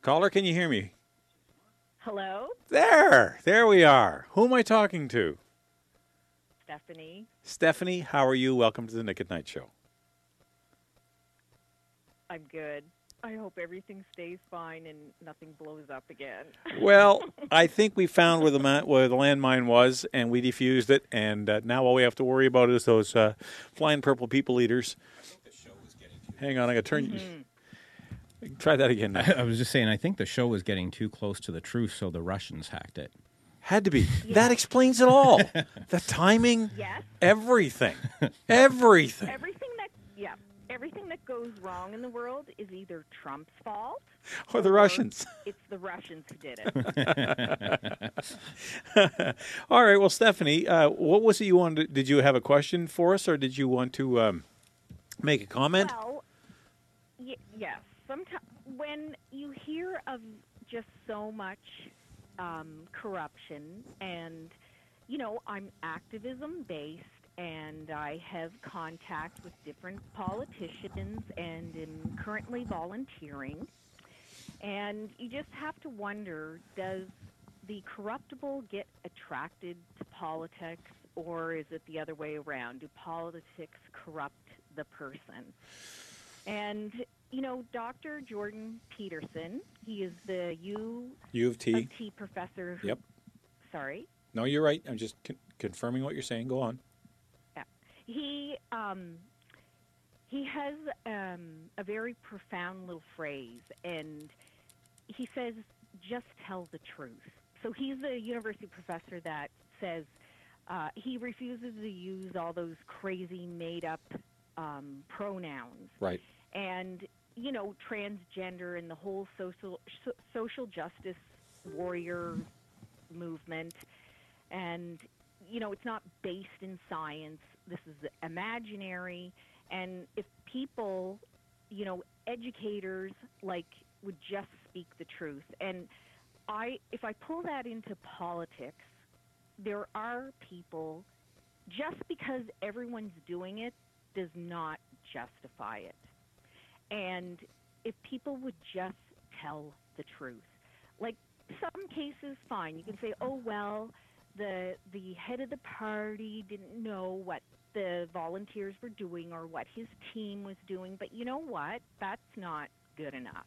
Caller, can you hear me? Hello, There, there we are. Who am I talking to? Stephanie. Stephanie, how are you? Welcome to the Nick at Night Show. I'm good. I hope everything stays fine and nothing blows up again. Well, I think we found where the ma- where the landmine was, and we defused it. And uh, now all we have to worry about is those uh, flying purple people eaters. Hang on, I got to turn. you. Try that again. Now. I was just saying, I think the show was getting too close to the truth, so the Russians hacked it. Had to be. That explains it all. the timing, yes, everything, everything. everything that yeah, everything that goes wrong in the world is either Trump's fault Or the Russians. It's the Russians who did it. All right. Well, Stephanie, uh, what was it you wanted? To, did you have a question for us, or did you want to um, make a comment? well, y- yes. Sometimes when you hear of just so much um, corruption, and you know, I'm activism based, and I have contact with different politicians, and am currently volunteering. And you just have to wonder: Does the corruptible get attracted to politics, or is it the other way around? Do politics corrupt the person? And you know, Dr. Jordan Peterson, he is the U U of T. of T professor. Who, Yep. Sorry. No, you're right. I'm just con- confirming what you're saying. Go on. Yeah. He um, he has um, a very profound little phrase, and he says, "Just tell the truth." So he's a university professor that says uh, he refuses to use all those crazy made-up um, pronouns. Right. and you know transgender and the whole social so, social justice warrior movement. And you know it's not based in science. This is imaginary. And if people you know educators like would just speak the truth. And i if i pull that into politics there are people just because everyone's doing it does not justify it and if people would just tell the truth, like some cases, fine. You can say, oh well, the the head of the party didn't know what the volunteers were doing or what his team was doing. But you know what? That's not good enough.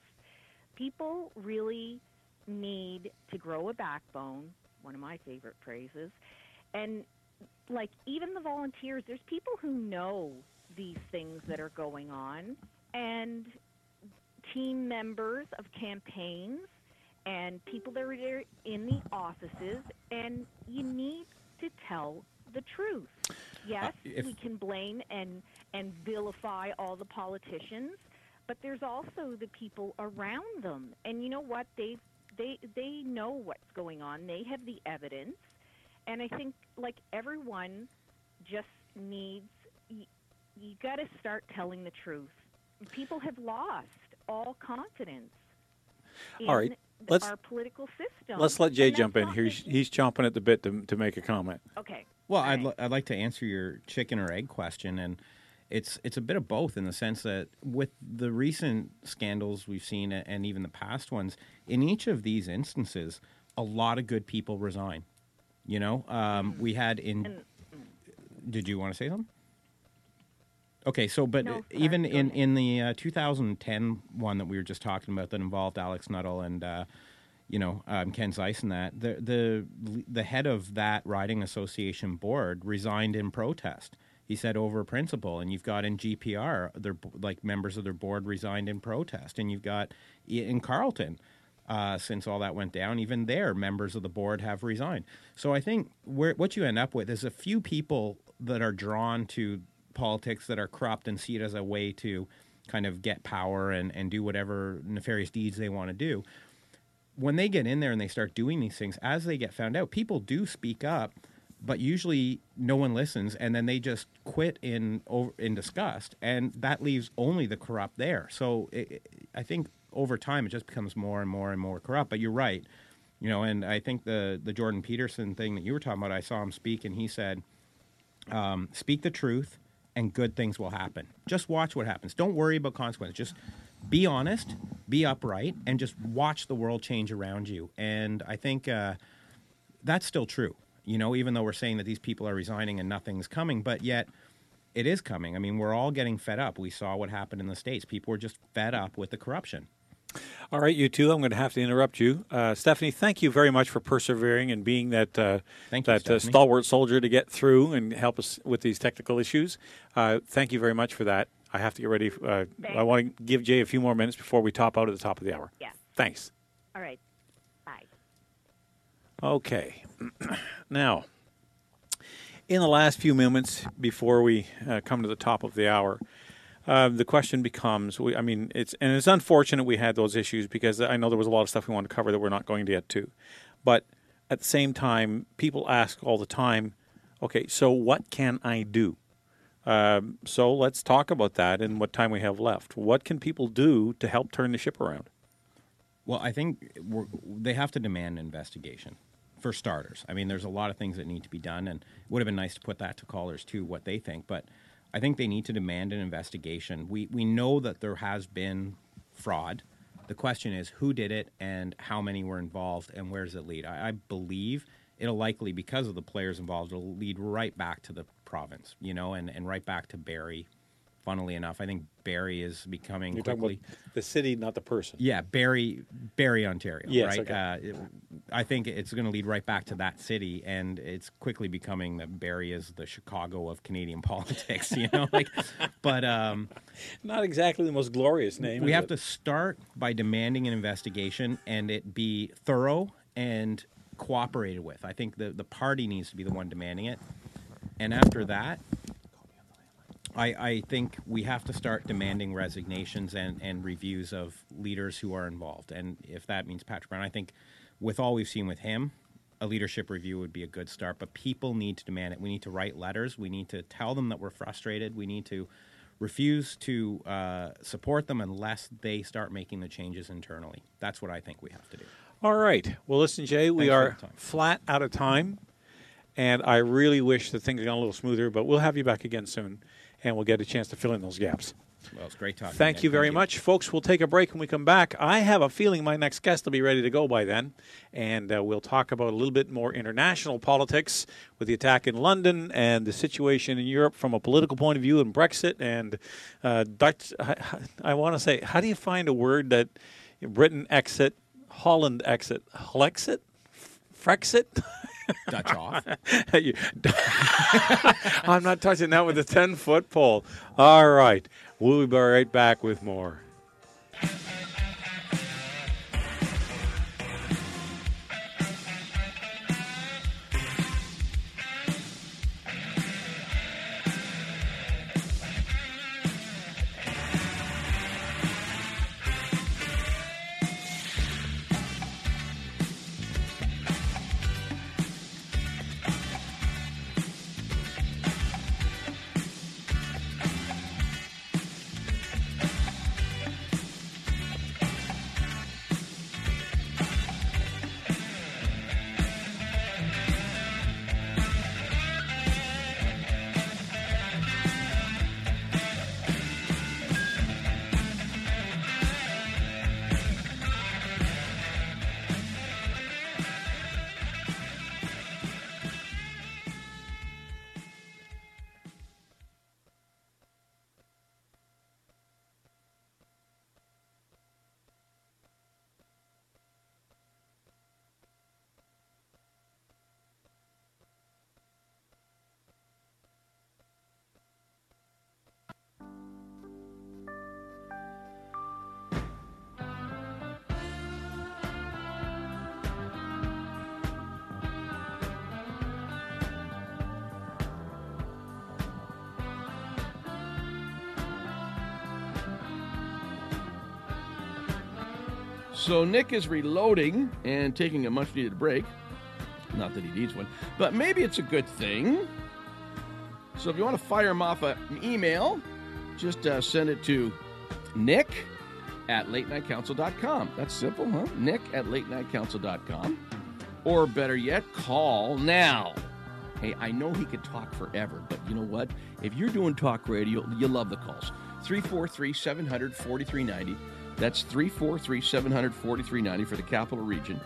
People really need to grow a backbone, one of my favorite phrases. And like even the volunteers, there's people who know these things that are going on and team members of campaigns and people that are there in the offices and you need to tell the truth. Yes, uh, if- we can blame and and vilify all the politicians, but there's also the people around them. And you know what? They they they know what's going on. They have the evidence. And I think like everyone just needs you, you got to start telling the truth. People have lost all confidence in All right, let's- our political system. Let's let Jay jump in here. He's, he's chomping at the bit to, to make a comment. Okay. Well, all I'd, right. li- I'd like to answer your chicken or egg question, and it's it's a bit of both in the sense that with the recent scandals we've seen and even the past ones, in each of these instances, a lot of good people resign. You know, um, we had in. And- did you want to say something? Okay, so but No, even in ahead. in the uh, 2010 one that we were just talking about that involved Alex Nuttall and uh, you know um, Ken Zeise and that the the the head of that riding association board resigned in protest. He said over principle, and you've got in GPR, their like members of their board resigned in protest, and you've got in Carleton. Uh, since all that went down, even there, members of the board have resigned. So I think where, what you end up with is a few people that are drawn to politics that are corrupt and see it as a way to kind of get power and, and do whatever nefarious deeds they want to do. When they get in there and they start doing these things, as they get found out, people do speak up, but usually no one listens, and then they just quit in over, in disgust, and that leaves only the corrupt there. So it, I think over time it just becomes more and more and more corrupt. But you're right, you know, and I think the the Jordan Peterson thing that you were talking about, I saw him speak, and he said um, speak the truth and good things will happen. Just watch what happens. Don't worry about consequences. Just be honest, be upright, and just watch the world change around you. And I think uh, that's still true. You know, even though we're saying that these people are resigning and nothing's coming, but yet it is coming. I mean, we're all getting fed up. We saw what happened in the States. People were just fed up with the corruption. All right, you two. I'm going to have to interrupt you, uh, Stephanie. Thank you very much for persevering and being that uh, Thank you, that uh, stalwart soldier to get through and help us with these technical issues. Uh, thank you very much for that. I have to get ready. Uh, I want to give Jay a few more minutes before we top out at the top of the hour. Yeah. Thanks. All right. Bye. Okay. now, in the last few moments before we uh, come to the top of the hour, uh, the question becomes: we, I mean, it's and it's unfortunate we had those issues because I know there was a lot of stuff we wanted to cover that we're not going to get to, but at the same time, people ask all the time, "Okay, so what can I do?" Um, so let's talk about that and what time we have left. What can people do to help turn the ship around? Well, I think they have to demand an investigation for starters. I mean, there's a lot of things that need to be done, and it would have been nice to put that to callers too, what they think. But I think they need to demand an investigation. We we know that there has been fraud. The question is who did it and how many were involved and where does it lead? I, I believe it'll likely, because of the players involved, it'll lead right back to the province, you know, and, and right back to Barrie. Funnily enough, I think Barrie is becoming You're quickly. talking about the city, not the person. Yeah, Barrie, Barrie, Ontario. Yes, right. okay. Uh, it- I think it's going to lead right back to that city, and it's quickly becoming that Barrie is the Chicago of Canadian politics. You know, like, but um, Not exactly the most glorious name. we have it? to start by demanding an investigation, and it be thorough and cooperated with. I think the the party needs to be the one demanding it, and after that, I, I think we have to start demanding resignations and, and reviews of leaders who are involved. And if that means Patrick Brown, I think with all we've seen with him, a leadership review would be a good start. But people need to demand it. We need to write letters. We need to tell them that we're frustrated. We need to refuse to uh, support them unless they start making the changes internally. That's what I think we have to do. All right. Well, listen, Jay, we Thanks are flat out of time, and I really wish that things had gone a little smoother. But we'll have you back again soon, and we'll get a chance to fill in those gaps. Well, it's great talking. Thank you very much, folks. We'll take a break when we come back. I have a feeling my next guest will be ready to go by then, and uh, we'll talk about a little bit more international politics with the attack in London and the situation in Europe from a political point of view and Brexit. And uh, Dutch, I, I want to say, how do you find a word that Britain exit, Holland exit, Flexit, Frexit. Dutch off. I'm not touching that with a 10 foot pole. All right. We'll be right back with more. So Nick is reloading and taking a much needed break. Not that he needs one, but maybe it's a good thing. So if you want to fire him off an email, just uh, send it to nick at latenightcouncil.com. That's simple, huh? Nick at latenightcouncil.com. Or better yet, call now. Hey, I know he could talk forever, but you know what? If you're doing talk radio, you love the calls. 343 700 4390. That's 343 700 4390 for the capital region.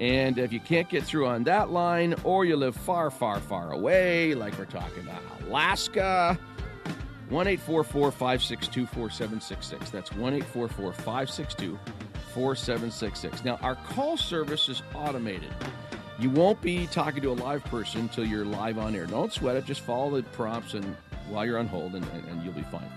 And if you can't get through on that line, or you live far, far, far away, like we're talking about Alaska, 1 562 4766. That's 1 562 4766. Now, our call service is automated. You won't be talking to a live person until you're live on air. Don't sweat it. Just follow the prompts and while you're on hold, and, and, and you'll be fine.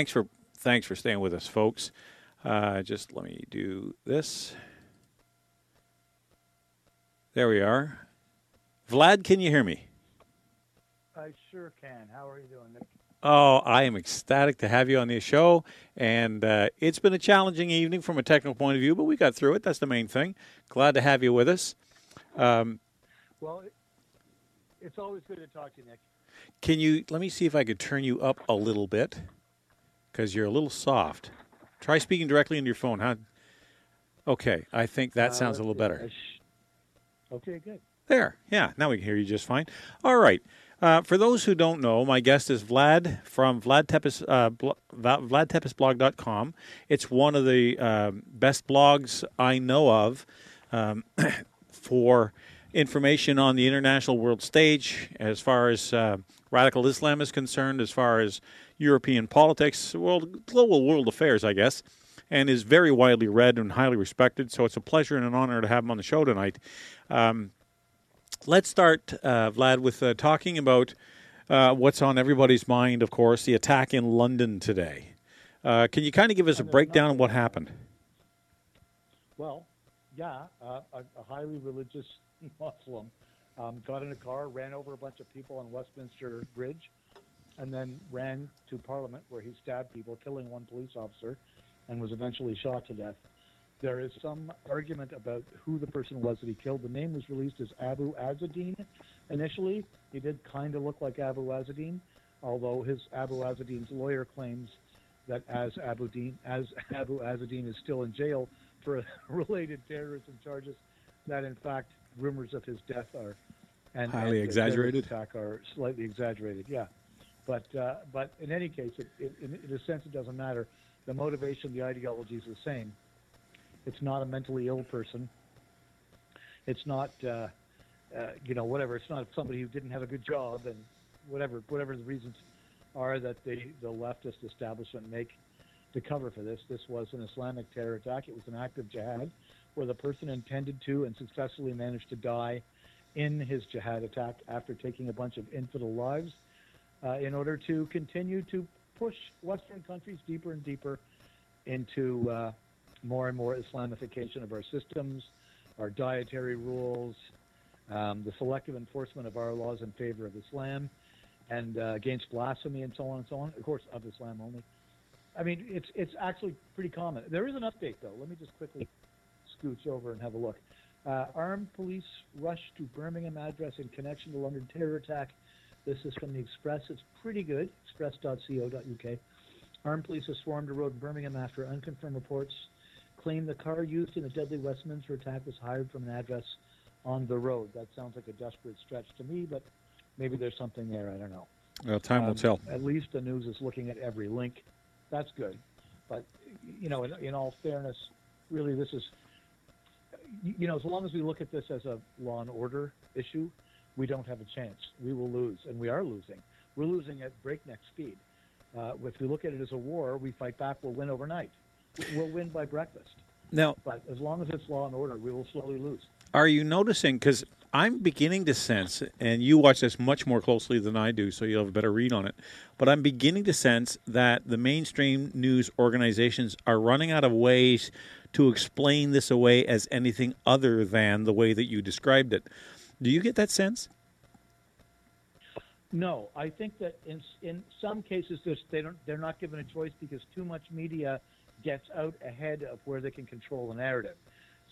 Thanks for thanks for staying with us, folks. Uh, just let me do this. There we are. Vlad, can you hear me? I sure can. How are you doing, Nick? Oh, I am ecstatic to have you on the show. And uh, it's been a challenging evening from a technical point of view, but we got through it. That's the main thing. Glad to have you with us. Um, Well, it's always good to talk to you, Nick. can you let me see if I could turn you up a little bit? Because you're a little soft. Try speaking directly into your phone. Huh? Okay, I think that Uh, sounds a little better. Okay, good. There. Yeah, now we can hear you just fine. All right. Uh, for those who don't know, my guest is Vlad from Vlad Tepes, uh, blo- Va- VladTepesblog.com. It's one of the um, best blogs I know of um, for information on the international world stage as far as uh, radical Islam is concerned, as far as European politics, world, global world affairs, I guess, and is very widely read and highly respected. So it's a pleasure and an honor to have him on the show tonight. Um, let's start, uh, Vlad, with uh, talking about uh, what's on everybody's mind, of course, the attack in London today. Uh, can you kind of give us a breakdown of what happened? Well, yeah, uh, a, a highly religious Muslim um, got in a car, ran over a bunch of people on Westminster Bridge, and then ran to Parliament where he stabbed people, killing one police officer, and was eventually shot to death. There is some argument about who the person was that he killed. The name was released as Abu Izzadeen initially. He did kind of look like Abu Izzadeen, although his Abu Izzadeen's lawyer claims that as Abu, Din, as Abu Izzadeen is still in jail for related terrorism charges, that in fact rumors of his death are and Highly and exaggerated? Attack are slightly exaggerated. Yeah, but uh, but in any case, it, it, in, a sense, it doesn't matter. The motivation, the ideology is the same. It's not a mentally ill person. It's not, uh, uh, you know, whatever. It's not somebody who didn't have a good job and whatever whatever the reasons are that the the leftist establishment make to cover for this. This was an Islamic terror attack. It was an act of jihad where the person intended to and successfully managed to die in his jihad attack after taking a bunch of infidel lives uh, in order to continue to push Western countries deeper and deeper into uh, more and more Islamification of our systems, our dietary rules, um, the selective enforcement of our laws in favor of Islam, and uh, against blasphemy and so on and so on. Of course, of Islam only. I mean, it's it's actually pretty common. There is an update though. Let me just quickly scooch over and have a look. Uh, armed police rush to Birmingham address in connection to London terror attack. This is from the Express. It's pretty good. Express.co.uk. Armed police have swarmed a road in Birmingham after unconfirmed reports claim the car used in the deadly Westminster attack was hired from an address on the road. That sounds like a desperate stretch to me, but maybe there's something there. I don't know. Well, time will Um, tell. At least the news is looking at every link. That's good. But, you know, in, in all fairness, really, this is, you know, as long as we look at this as a law and order issue, we don't have a chance. We will lose, and we are losing. We're losing at breakneck speed. Uh, if we look at it as a war, we fight back, we'll win overnight. We'll win by breakfast. Now, But as long as it's law and order, we will slowly lose. Are you noticing? Because I'm beginning to sense, and you watch this much more closely than I do, so you'll have a better read on it. But I'm beginning to sense that the mainstream news organizations are running out of ways to explain this away as anything other than the way that you described it. Do you get that sense? No, I think that in in some cases they don't they're not given a choice because too much media gets out ahead of where they can control the narrative.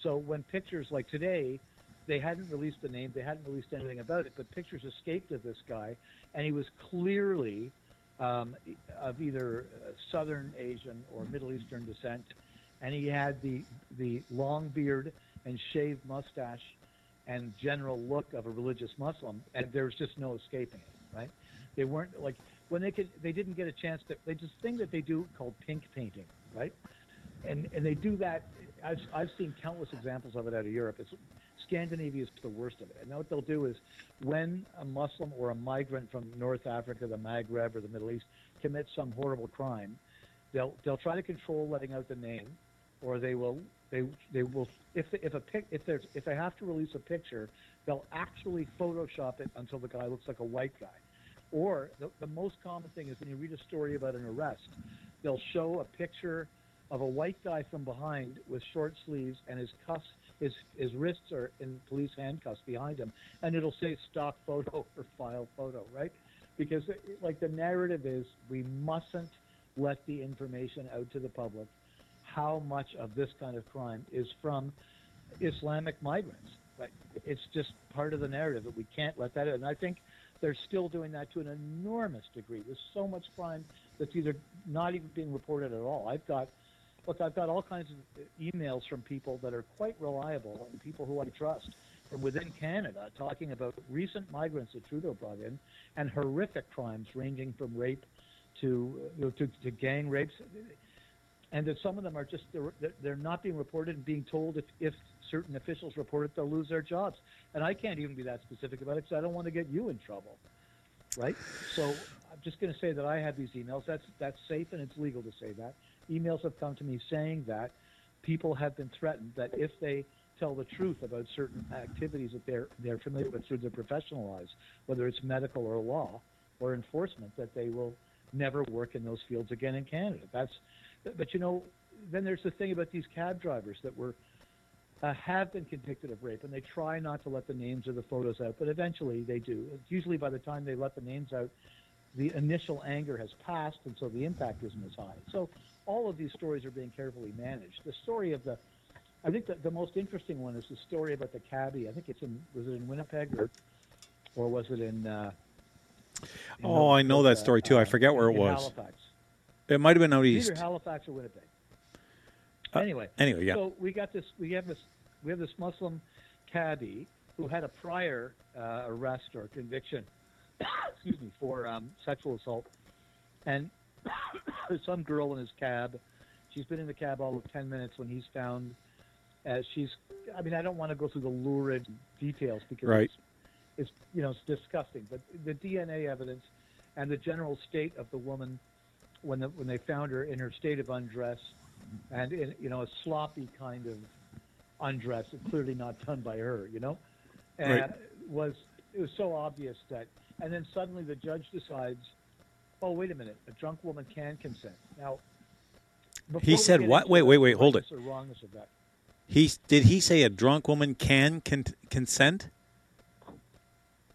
So when pictures like today, they hadn't released the name, they hadn't released anything about it, but pictures escaped of this guy, and he was clearly um, of either Southern Asian or Middle Eastern descent, and he had the the long beard and shaved mustache and general look of a religious Muslim, and there's just no escaping it, right? They weren't like when they could, they didn't get a chance to. They just thing that they do called pink painting, right? And and they do that. I've I've seen countless examples of it out of Europe. It's Scandinavia is the worst of it. And what they'll do is, when a Muslim or a migrant from North Africa, the Maghreb, or the Middle East commits some horrible crime, they'll they'll try to control letting out the name, or they will they they will if if a pic if there's if they have to release a picture, they'll actually Photoshop it until the guy looks like a white guy. Or the, the most common thing is when you read a story about an arrest, they'll show a picture of a white guy from behind with short sleeves and his cuffs, his his wrists are in police handcuffs behind him, and it'll say stock photo or file photo, right? Because it, like the narrative is, we mustn't let the information out to the public how much of this kind of crime is from Islamic migrants. It's just part of the narrative that we can't let that in. And I think they're still doing that to an enormous degree. There's so much crime that's either not even being reported at all. I've got, look, I've got all kinds of emails from people that are quite reliable and people who I trust from within Canada talking about recent migrants that Trudeau brought in and horrific crimes ranging from rape to, you know, to, to gang rapes and that some of them are just they're, they're not being reported and being told if, if certain officials report it they'll lose their jobs. And i can't even be that specific about it because i don't want to get you in trouble right? So i'm just going to say that i have these emails. That's that's safe and it's legal to say that. Emails have come to me saying that people have been threatened that if they tell the truth about certain activities that they're they're familiar with through their professional lives whether it's medical or law or enforcement that they will never work in those fields again in canada. That's but you know, then there's the thing about these cab drivers that were uh, have been convicted of rape, and they try not to let the names or the photos out, but eventually they do. Usually, by the time they let the names out, the initial anger has passed, and so the impact isn't as high. So all of these stories are being carefully managed. The story of the, I think that the most interesting one is the story about the cabbie. I think it's in, was it in Winnipeg or, or was it in? Uh, in Oh, I know that story too. I forget where it in was. Halifax. It might have been out east. Either Halifax or Winnipeg. Uh, anyway, anyway, yeah. So we got this. We have this. We have this Muslim cabbie who had a prior uh, arrest or conviction, excuse me, for um, sexual assault, and some girl in his cab. She's been in the cab all of ten minutes when he's found. As she's, I mean, I don't want to go through the lurid details because Right. it's, it's you know it's disgusting. But the DNA evidence and the general state of the woman when the, when they found her in her state of undress and in you know a sloppy kind of undress, clearly not done by her, you know, and Right. was it was so obvious that, and then suddenly the judge decides, oh wait a minute, a drunk woman can consent. Now, before He said what? Wait, wait, wait, hold it. wrongness of that, He did he say a drunk woman can con- consent?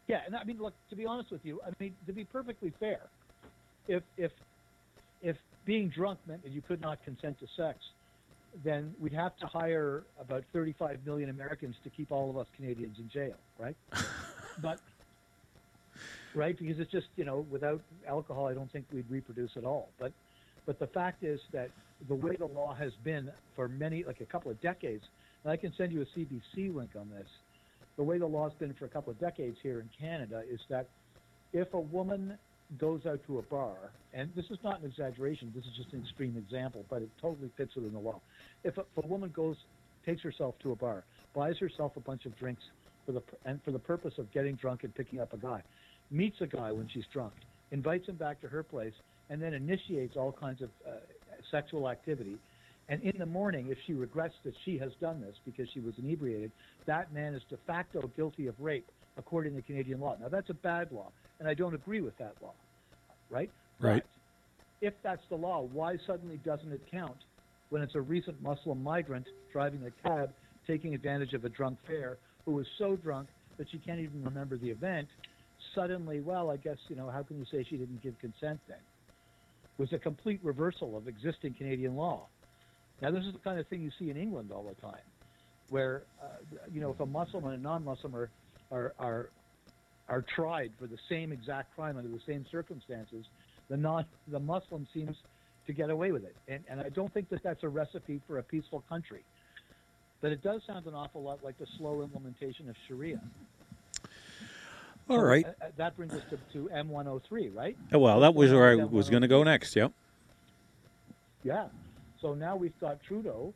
Yeah, and I mean, look. To be honest with you, I mean, to be perfectly fair, if if if being drunk meant that you could not consent to sex, then we'd have to hire about 35 million Americans to keep all of us Canadians in jail, right? but right, because it's just you know, without alcohol, I don't think we'd reproduce at all. But but the fact is that the way the law has been for many, like a couple of decades, and I can send you a CBC link on this the way the law's been for a couple of decades here in Canada is that if a woman goes out to a bar, and this is not an exaggeration, this is just an extreme example, but it totally fits within the law. If a, if a woman goes, takes herself to a bar, buys herself a bunch of drinks for the and for the purpose of getting drunk and picking up a guy, meets a guy when she's drunk, invites him back to her place, and then initiates all kinds of uh, sexual activity, and in the morning, if she regrets that she has done this because she was inebriated, that man is de facto guilty of rape according to Canadian law. Now, that's a bad law, and I don't agree with that law, right? Right. But if that's the law, why suddenly doesn't it count when it's a recent Muslim migrant driving a cab, taking advantage of a drunk fare who was so drunk that she can't even remember the event? Suddenly, well, I guess, you know, how can you say she didn't give consent then? Was a complete reversal of existing Canadian law. Now, this is the kind of thing you see in England all the time, where uh, you know if a Muslim and a non-Muslim are, are are are tried for the same exact crime under the same circumstances, the non the Muslim seems to get away with it, and and I don't think that that's a recipe for a peaceful country. But it does sound an awful lot like the slow implementation of Sharia. All So, right. uh, uh, that brings us to, to M103, right? Oh, well, that was where I going on with was going to go next. Yep. Yeah. So now we've got Trudeau,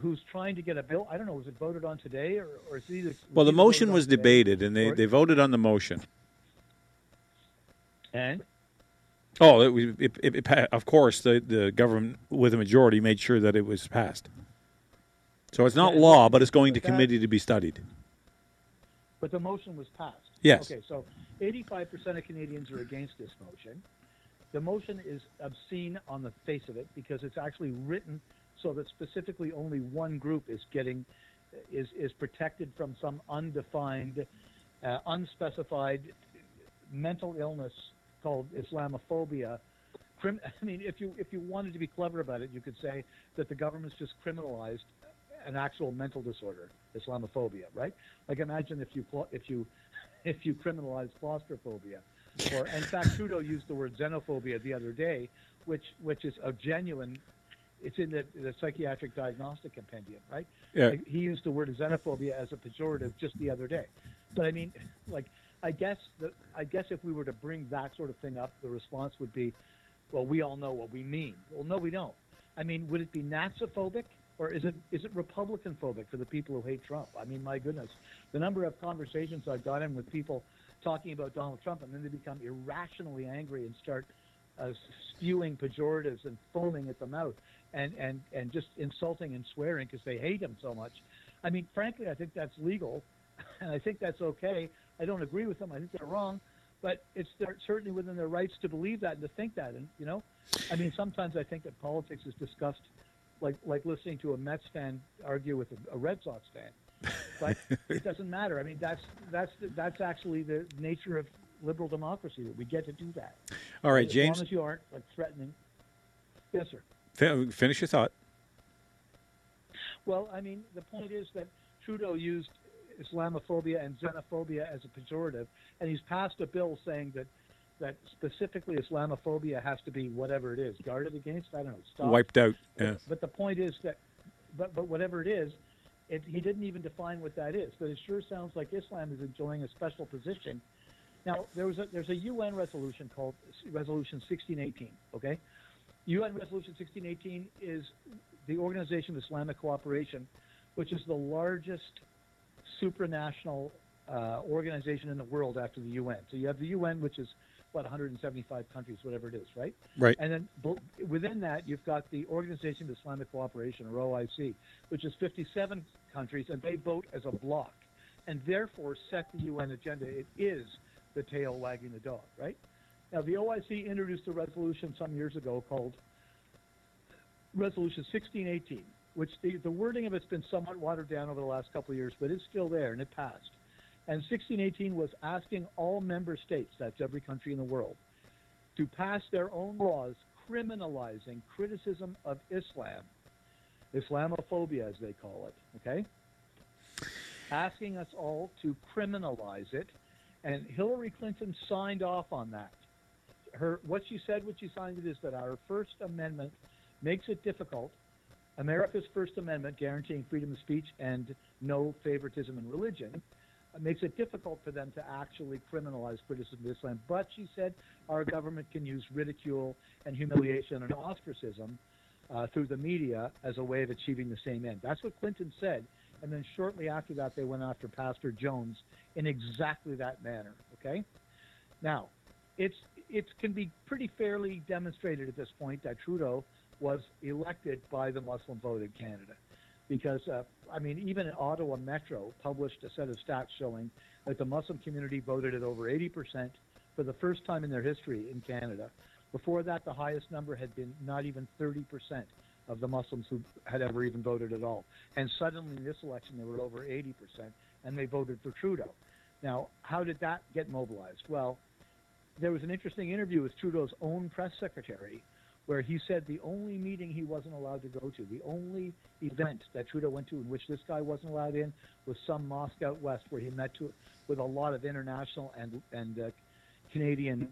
who's trying to get a bill. I don't know, was it voted on today or, or is it either? Well, the motion was today debated, and they, they voted on the motion. And Oh, it, it, it, it, of course, the, the government with a majority made sure that it was passed. So it's not law, but it's going to committee to be studied. but the motion was passed. Yes. Okay, so 85% of Canadians are against this motion. The motion is obscene on the face of it because it's actually written so that specifically only one group is getting is is protected from some undefined, uh, unspecified mental illness called Islamophobia. I mean, if you if you wanted to be clever about it, you could say that the government's just criminalized an actual mental disorder, Islamophobia, right? Like imagine if you if you if you criminalize claustrophobia, or in fact Trudeau used the word xenophobia the other day, which which is a genuine. It's in the, the psychiatric diagnostic compendium, right? Yeah. Like, he used the word xenophobia as a pejorative just the other day. But I mean, like, I guess the, I guess if we were to bring that sort of thing up, the response would be, well, we all know what we mean. Well, no, we don't. I mean, would it be Nazophobic or is it is it Republican phobic for the people who hate Trump? I mean, my goodness, the number of conversations I've got in with people talking about Donald Trump and then they become irrationally angry and start uh, spewing pejoratives and foaming at the mouth and, and, and just insulting and swearing because they hate him so much. I mean, frankly, I think that's legal and I think that's okay. I don't agree with them. I think they're wrong, but it's they're certainly within their rights to believe that and to think that. And you know, I mean, sometimes I think that politics is discussed like like listening to a Mets fan argue with a, a Red Sox fan. But it doesn't matter. I mean, that's that's that's actually the nature of liberal democracy that we get to do that. All right, as James. long as you aren't like threatening. Yes, sir. Fin- finish your thought. Well, I mean, the point is that Trudeau used Islamophobia and xenophobia as a pejorative, and he's passed a bill saying that that specifically Islamophobia has to be whatever it is, guarded against. I don't know, stopped. Wiped out. But, Yeah. but the point is that, but but whatever it is, it, he didn't even define what that is. But it sure sounds like Islam is enjoying a special position. Now there was a there's a UN resolution called Resolution 1618. Okay, UN Resolution 1618 is the Organization of Islamic Cooperation, which is the largest supranational uh, organization in the world after the UN. So you have the UN, which is what 175 countries, whatever it is, right? Right. And then bo- within that, you've got the Organization of Islamic Cooperation, or OIC, which is 57 countries, and they vote as a bloc, and therefore set the UN agenda. It is the tail wagging the dog, right? Now, the OIC introduced a resolution some years ago called Resolution 1618, which the, the wording of it's been somewhat watered down over the last couple of years, but it's still there and it passed. And 1618 was asking all member states, that's every country in the world, to pass their own laws criminalizing criticism of Islam, Islamophobia as they call it, okay? Asking us all to criminalize it, and Hillary Clinton signed off on that. Her what she said when she signed it is that our First Amendment makes it difficult. America's First Amendment, guaranteeing freedom of speech and no favoritism in religion, makes it difficult for them to actually criminalize criticism of Islam. But she said our government can use ridicule and humiliation and ostracism uh, through the media as a way of achieving the same end. That's what Clinton said. And then shortly after that, they went after Pastor Jones in exactly that manner. Okay? Now, it's it can be pretty fairly demonstrated at this point that Trudeau was elected by the Muslim vote in Canada, because uh, I mean, even Ottawa Metro published a set of stats showing that the Muslim community voted at over 80 percent for the first time in their history in Canada. Before that, the highest number had been not even 30 percent of the Muslims who had ever even voted at all. And suddenly, in this election, they were over 80 percent, and they voted for Trudeau. Now, how did that get mobilized? Well, there was an interesting interview with Trudeau's own press secretary where he said the only meeting he wasn't allowed to go to, the only event that Trudeau went to in which this guy wasn't allowed in, was some mosque out west where he met to, with a lot of international and and uh, Canadian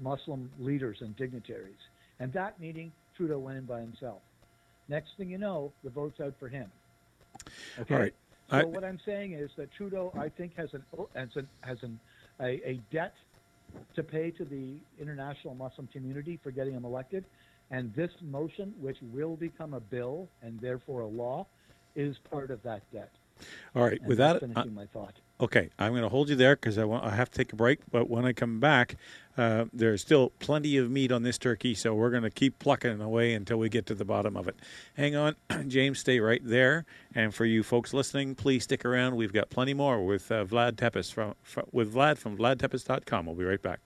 Muslim leaders and dignitaries. And that meeting, Trudeau went in by himself. Next thing you know, the vote's out for him. Okay. All right. So I- what I'm saying is that Trudeau, I think, has an has an has an a, a debt to pay to the international Muslim community for getting him elected, and this motion, which will become a bill and therefore a law, is part of that debt. All right. And With that, finishing uh, my thought. Okay, I'm going to hold you there because I I have to take a break. But when I come back, uh, there's still plenty of meat on this turkey, so we're going to keep plucking away until we get to the bottom of it. Hang on, James, stay right there. And for you folks listening, please stick around. We've got plenty more with uh, Vlad Tepes from, from with Vlad from VladTepes.com. We'll be right back.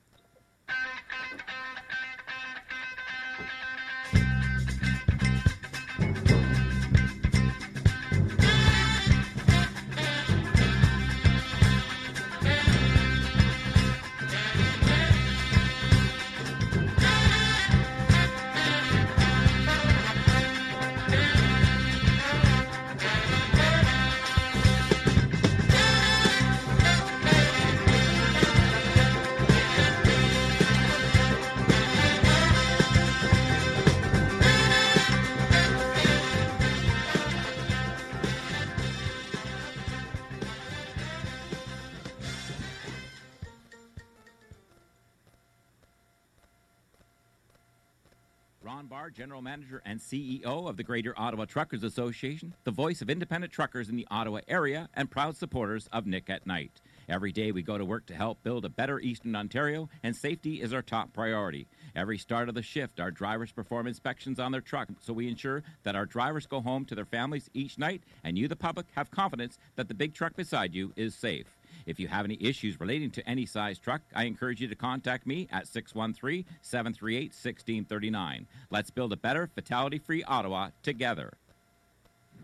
General Manager and CEO of the Greater Ottawa Truckers Association, the voice of independent truckers in the Ottawa area, and proud supporters of Nick at Night. Every day we go to work to help build a better Eastern Ontario, and safety is our top priority. Every start of the shift, our drivers perform inspections on their truck, so we ensure that our drivers go home to their families each night, and you, the public, have confidence that the big truck beside you is safe. If you have any issues relating to any size truck, I encourage you to contact me at 613 738 1639. Let's build a better, fatality free Ottawa together.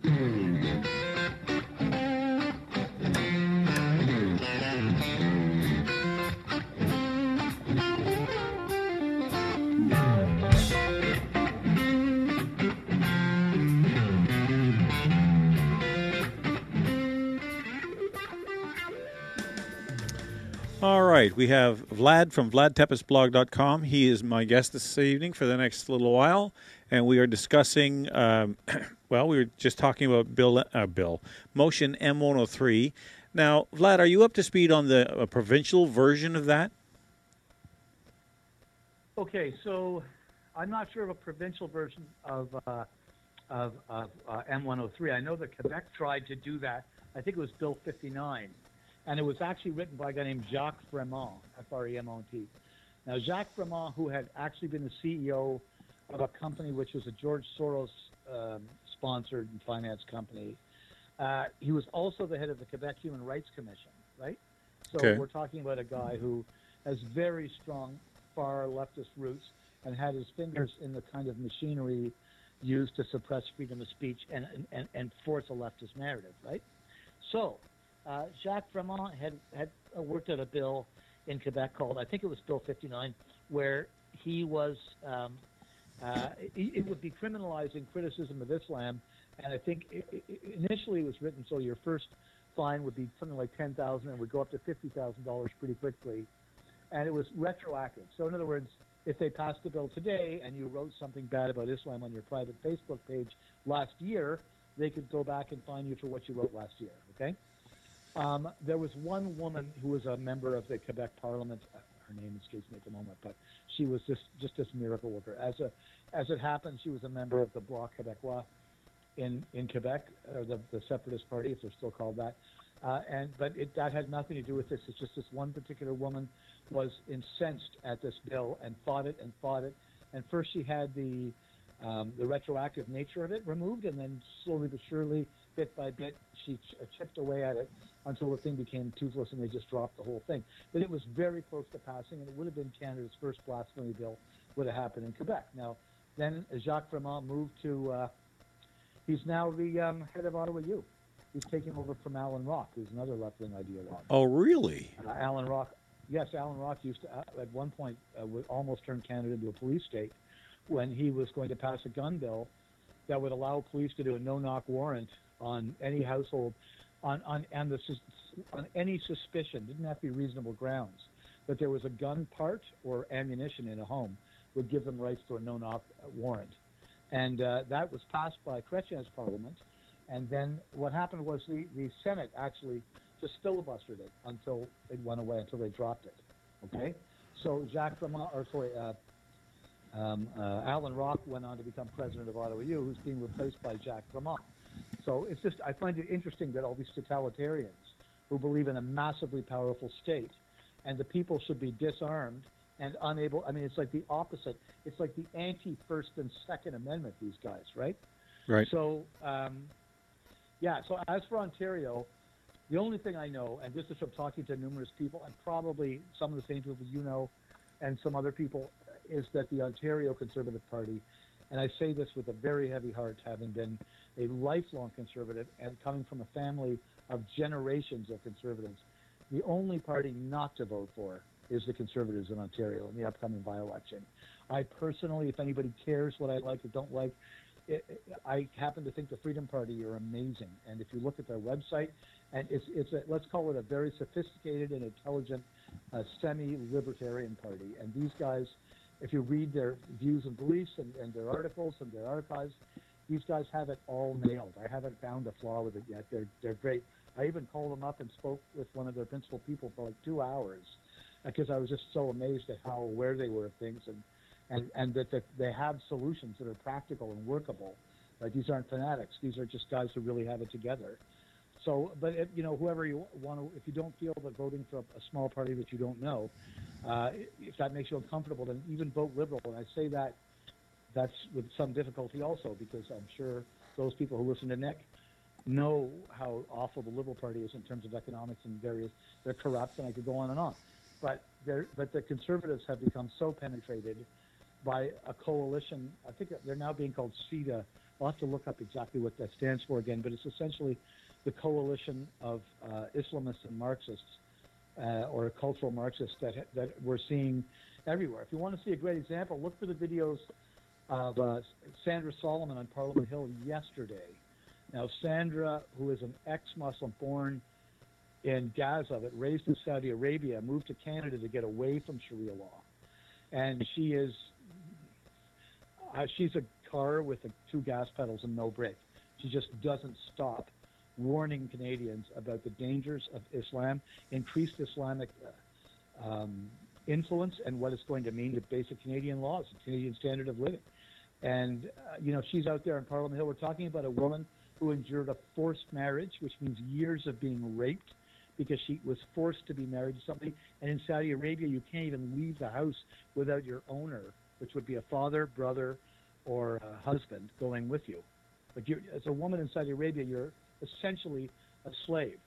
Hmm. Right, we have Vlad from VladTepesBlog.com. He is my guest this evening for the next little while, and we are discussing. Um, well, we were just talking about Bill, uh, Bill Motion M103. Now, Vlad, are you up to speed on the uh, provincial version of that? Okay, so I'm not sure of a provincial version of uh, of, of uh, M103. I know that Quebec tried to do that. I think it was Bill 59, and it was actually written by a guy named Jacques Fremont, F-R-E-M-O-N-T. Now, Jacques Fremont, who had actually been the CEO of a company which was a George Soros um, sponsored and financed company, uh, he was also the head of the Quebec Human Rights Commission, right? So Okay. we're talking about a guy who has very strong far leftist roots and had his fingers in the kind of machinery used to suppress freedom of speech and, and, and force a leftist narrative, right? So, uh, Jacques Fremont had, had worked out a bill in Quebec called, I think it was Bill 59, where he was, um, uh, it, it would be criminalizing criticism of Islam. And I think i i initially it was written so your first fine would be something like 10000 and would go up to $50,000 pretty quickly and it was retroactive. So, in other words, if they passed the bill today and you wrote something bad about Islam on your private Facebook page last year, they could go back and fine you for what you wrote last year. Okay. Um, there was one woman who was a member of the Quebec Parliament. uh, Her name escapes me at the moment, but she was just just this miracle worker. As a as it happened, she was a member of the Bloc Québécois in in Quebec, or the, the Separatist Party, if they're still called that. Uh, and but it, that had nothing to do with this. It's just this one particular woman was incensed at this bill and fought it and fought it. And first she had the um, the retroactive nature of it removed, and then slowly but surely, bit by bit, she ch- uh, chipped away at it until the thing became toothless, and they just dropped the whole thing. But it was very close to passing, and it would have been Canada's first blasphemy bill would have happened in Quebec. Now, then Jacques Fremont moved to. Uh, he's now the um, head of Ottawa U. He's taking over from Allan Rock, who's another left-wing ideologue. Oh, really? Uh, Allan Rock, yes, Allan Rock used to uh, at one point uh, almost turn Canada into a police state when he was going to pass a gun bill that would allow police to do a no-knock warrant on any household on on and the on any suspicion didn't have to be reasonable grounds that there was a gun part or ammunition in a home would give them rights to a no-knock uh, warrant, and uh, that was passed by Chrétien's parliament. And then what happened was the, the Senate actually just filibustered it until it went away, until they dropped it. Okay? So Jacques Fremont, or sorry, uh, um, uh, Allan Rock went on to become president of Ottawa U, who's being replaced by Jack Fremont. So it's just, I find it interesting that all these totalitarians who believe in a massively powerful state and the people should be disarmed and unable, I mean, it's like the opposite. It's like the anti First and Second Amendment, these guys, right? Right. So, um, yeah, so as for Ontario, the only thing I know, and this is from talking to numerous people, and probably some of the same people you know, and some other people, is that the Ontario Conservative Party, and I say this with a very heavy heart, having been a lifelong conservative and coming from a family of generations of conservatives, the only party not to vote for is the Conservatives in Ontario in the upcoming by-election. I personally, if anybody cares what I like or don't like, it, it- I happen to think the Freedom Party are amazing. And if you look at their website, and it's it's a, let's call it a very sophisticated and intelligent uh, semi-libertarian party. And these guys, if you read their views and beliefs and, and their articles and their archives, these guys have it all nailed. I haven't found a flaw with it yet. They're they're great. I even called them up and spoke with one of their principal people for like two hours uh, because I was just so amazed at how aware they were of things and and and that, that they have solutions that are practical and workable. Like these aren't fanatics; these are just guys who really have it together. So, but if, you know, whoever you want to, if you don't feel that voting for a, small party that you don't know, uh, if that makes you uncomfortable, then even vote liberal. And I say that that's with some difficulty also because I'm sure those people who listen to Nick know how awful the Liberal Party is in terms of economics and various. They're corrupt, and I could go on and on. But but the Conservatives have become so penetrated by a coalition. I think they're now being called CETA. I'll have to look up exactly what that stands for again, but it's essentially the coalition of uh, Islamists and Marxists, uh, or cultural Marxists that that we're seeing everywhere. If you want to see a great example, look for the videos of uh, Sandra Solomon on Parliament Hill yesterday. Now, Sandra, who is an ex-Muslim, born in Gaza that raised in Saudi Arabia moved to Canada to get away from Sharia law, and she is uh, she's a car with a, two gas pedals and no brake. She just doesn't stop warning Canadians about the dangers of Islam, increased Islamic uh, um, influence, and what it's going to mean to basic Canadian laws, Canadian standard of living. And uh, you know, she's out there in Parliament Hill. We're talking about a woman who endured a forced marriage, which means years of being raped because she was forced to be married to somebody. And in Saudi Arabia, you can't even leave the house without your owner, which would be a father, brother, or a husband going with you. But you as a woman in Saudi Arabia, you're essentially a slave.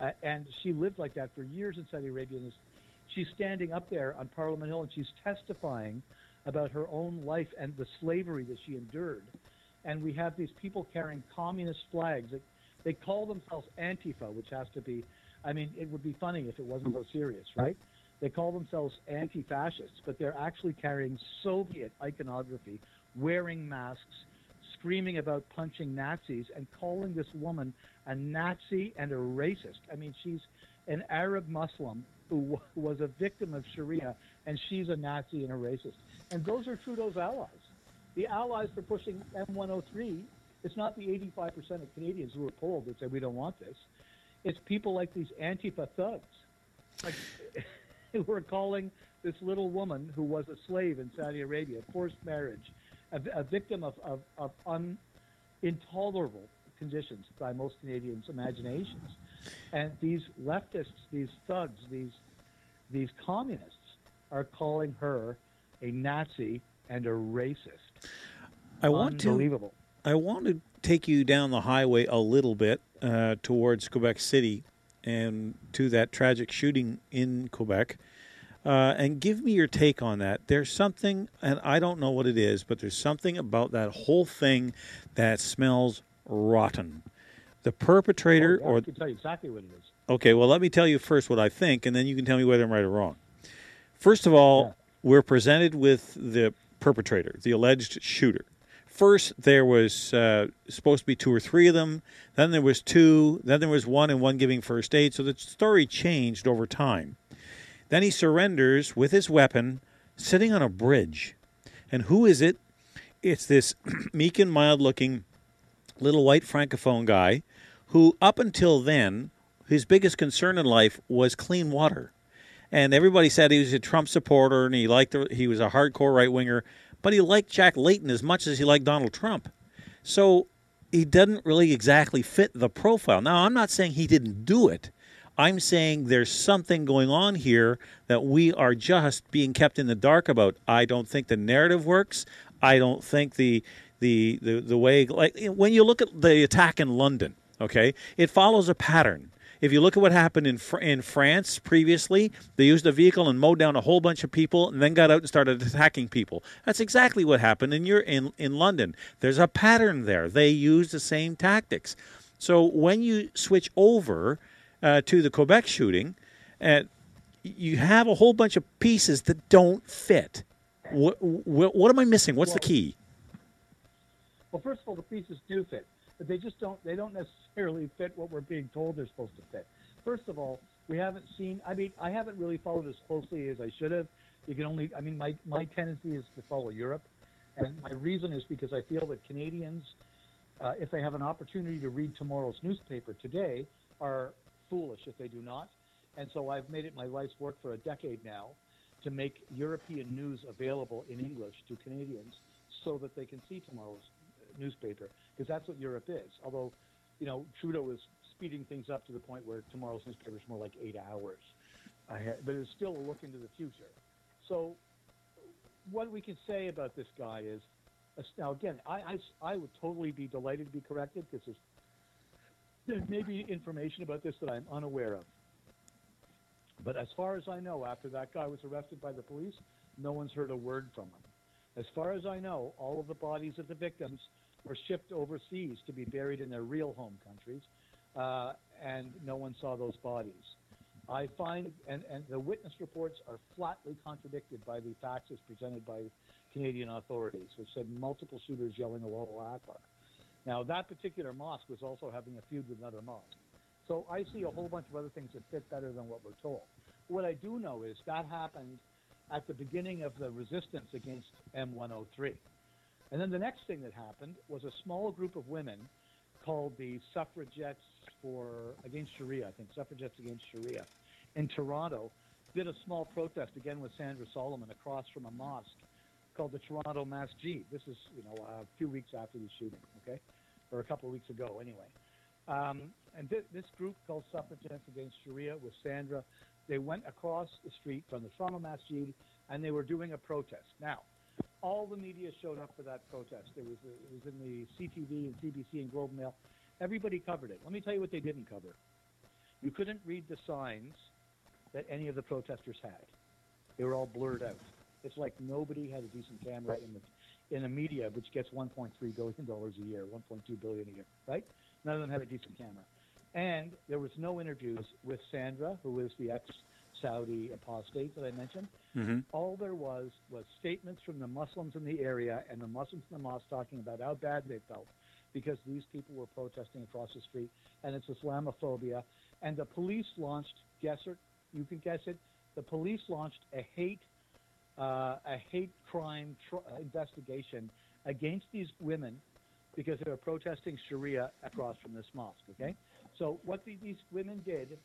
Uh, and she lived like that for years in Saudi Arabia. And she's standing up there on Parliament Hill and she's testifying about her own life and the slavery that she endured. And we have these people carrying communist flags. That they call themselves Antifa, which has to be, I mean, it would be funny if it wasn't so serious, right? They call themselves anti fascists, but they're actually carrying Soviet iconography, wearing masks, screaming about punching Nazis, and calling this woman a Nazi and a racist. I mean, she's an Arab Muslim who was a victim of Sharia, and she's a Nazi and a racist. And those are Trudeau's allies. The allies for pushing M103, it's not the 85% of Canadians who were polled that say we don't want this. It's people like these Antifa thugs, like who are calling this little woman who was a slave in Saudi Arabia, forced marriage, a, a victim of, of, of un, intolerable conditions by most Canadians' imaginations. And these leftists, these thugs, these these communists are calling her a Nazi and a racist. I want to I want to take you down the highway a little bit uh, towards Quebec City and to that tragic shooting in Quebec. Uh, and give me your take on that. There's something, and I don't know what it is, but there's something about that whole thing that smells rotten. The perpetrator, Oh, yeah, or I can tell you exactly what it is. Okay, well, let me tell you first what I think, and then you can tell me whether I'm right or wrong. First of all, we're presented with the perpetrator, the alleged shooter. First, there was uh, supposed to be two or three of them. Then there was two. Then there was one, and one giving first aid. So the story changed over time. Then he surrenders with his weapon, sitting on a bridge. And who is it? It's this meek and mild-looking little white francophone guy who, up until then, his biggest concern in life was clean water. And everybody said he was a Trump supporter and he liked the, he was a hardcore right winger, but he liked Jack Layton as much as he liked Donald Trump. So he doesn't really exactly fit the profile. Now, I'm not saying he didn't do it. I'm saying there's something going on here that we are just being kept in the dark about. I don't think the narrative works. I don't think the the the, the way like when you look at the attack in London, okay, it follows a pattern. If you look at what happened in Fr- in France previously, they used a vehicle and mowed down a whole bunch of people, and then got out and started attacking people. That's exactly what happened in your in in London. There's a pattern there. They use the same tactics. So when you switch over uh, to the Quebec shooting, uh, you have a whole bunch of pieces that don't fit. What, what, what am I missing? What's the key? Well, first of all, the pieces do fit, but they just don't. They don't necessarily fit what we're being told they're supposed to fit. First of all, we haven't seen. I mean, I haven't really followed as closely as I should have. You can only. I mean, my my tendency is to follow Europe, and my reason is because I feel that Canadians, uh, if they have an opportunity to read tomorrow's newspaper today, are foolish if they do not. And so I've made it my life's work for a decade now to make European news available in English to Canadians so that they can see tomorrow's newspaper because that's what Europe is. Although, you know, Trudeau is speeding things up to the point where tomorrow's newspaper is more like eight hours, ahead, but it's still a look into the future. So, what we can say about this guy is, now again, I, I, I would totally be delighted to be corrected because there's, there may be information about this that I'm unaware of. But as far as I know, after that guy was arrested by the police, no one's heard a word from him. As far as I know, all of the bodies of the victims were shipped overseas to be buried in their real home countries, uh, and no one saw those bodies. I find, and, and the witness reports are flatly contradicted by the facts as presented by Canadian authorities, which said multiple shooters yelling a Allahu Akbar. Now, that particular mosque was also having a feud with another mosque. So I see a whole bunch of other things that fit better than what we're told. What I do know is that happened at the beginning of the resistance against M103. And then the next thing that happened was a small group of women called the Suffragettes for Against Sharia, I think, Suffragettes Against Sharia, in Toronto, did a small protest again with Sandra Solomon across from a mosque called the Toronto Masjid. This is, you know, a few weeks after the shooting, okay, or a couple of weeks ago, anyway. Um, and thi- this group called Suffragettes Against Sharia with Sandra, they went across the street from the Toronto Masjid and they were doing a protest. Now, all the media showed up for that protest. It was, it was in the CTV and CBC and Globe Mail. Everybody covered it. Let me tell you what they didn't cover. You couldn't read the signs that any of the protesters had. They were all blurred out. It's like nobody had a decent camera in the in the media, which gets 1.3 billion dollars a year, 1.2 billion a year, right? None of them had a decent camera, and there was no interviews with Sandra, who is the ex-Saudi apostate that I mentioned. Mm-hmm. All there was was statements from the Muslims in the area and the Muslims in the mosque talking about how bad they felt because these people were protesting across the street, and it's Islamophobia. And the police launched, guess it, you can guess it, the police launched a hate, uh, a hate crime tr- uh, investigation against these women because they were protesting Sharia across from this mosque. Okay, so what the, these women did,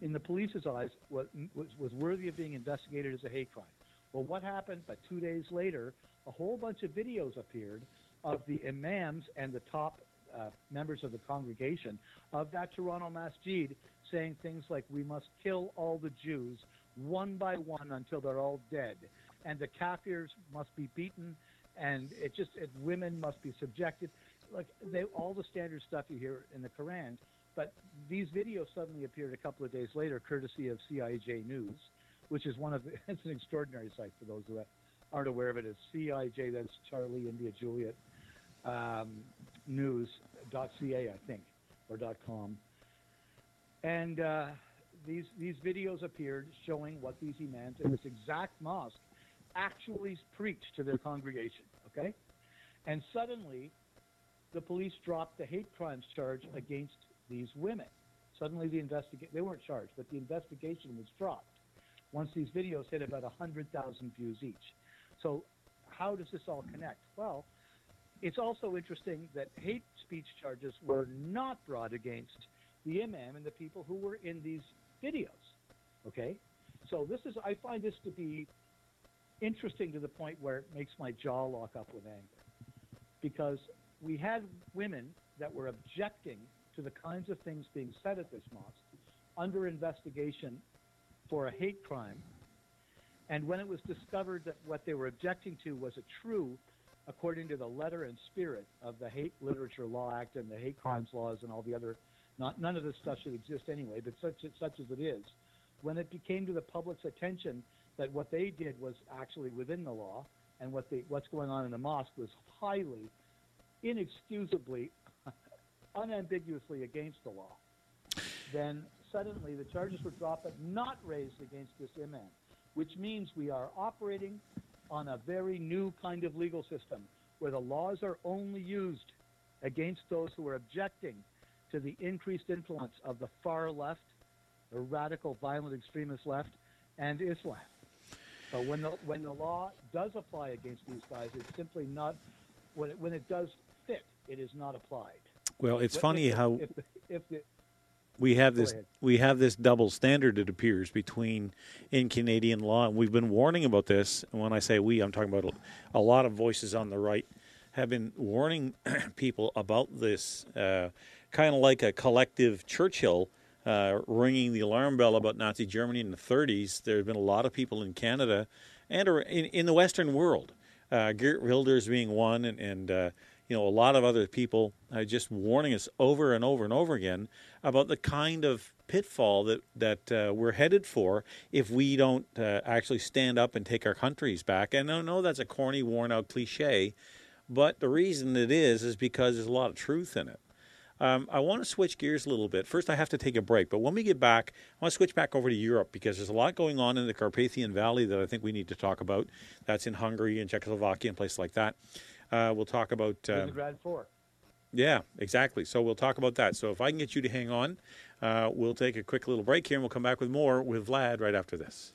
in the police's eyes, was, was was worthy of being investigated as a hate crime. Well, what happened? But two days later, a whole bunch of videos appeared of the imams and the top uh, members of the congregation of that Toronto Masjid saying things like, "We must kill all the Jews one by one until they're all dead, and the Kafirs must be beaten, and it just it, women must be subjected." Like they, all the standard stuff you hear in the Quran. But these videos suddenly appeared a couple of days later, courtesy of CIJ News, which is one of the, it's an extraordinary site for those who aren't aware of it. It's CIJ, that's Charlie India Juliet um, news.ca, I think, or .com. And uh, these these videos appeared showing what these imams in this exact mosque actually preached to their congregation. Okay, and suddenly the police dropped the hate crimes charge against these women. Suddenly the investigation they weren't charged, but the investigation was dropped once these videos hit about 100,000 views each. So how does this all connect? Well, it's also interesting that hate speech charges were not brought against the imam and the people who were in these videos. Okay? So this is I find this to be interesting to the point where it makes my jaw lock up with anger. Because we had women that were objecting to the kinds of things being said at this mosque under investigation for a hate crime. And when it was discovered that what they were objecting to was a true, according to the letter and spirit of the Hate Literature Law Act and the hate crimes laws and all the other, not, none of this stuff should exist anyway, but such, such as it is, when it became to the public's attention that what they did was actually within the law and what what's going on in the mosque was highly, inexcusably, unambiguously against the law, then suddenly the charges were dropped but not raised against this imam, which means we are operating on a very new kind of legal system where the laws are only used against those who are objecting to the increased influence of the far left, the radical, violent, extremist left, and Islam. But when the when the law does apply against these guys, it's simply not when it, when it does fit, it is not applied. Well, it's If funny the- how if the, if the, we have this we have this double standard it appears between in Canadian law and we've been warning about this and when I say we I'm talking about a, a lot of voices on the right have been warning people about this uh, kind of like a collective Churchill uh, ringing the alarm bell about Nazi Germany in the 30s there have been a lot of people in Canada and in, in the western world uh, Geert Wilders being one and, and uh, you know, a lot of other people uh, just warning us over and over and over again about the kind of pitfall that that uh, we're headed for if we don't uh, actually stand up and take our countries back. And I know that's a corny, worn-out cliche, but the reason it is is because there's a lot of truth in it. Um, I want to switch gears a little bit. First, I have to take a break, but when we get back, I want to switch back over to Europe because there's a lot going on in the Carpathian Valley that I think we need to talk about. That's in Hungary and Czechoslovakia and places like that. Uh, we'll talk about. Um, Visegrad 4. Yeah, exactly. So we'll talk about that. So if I can get you to hang on, uh, we'll take a quick little break here and we'll come back with more with Vlad right after this.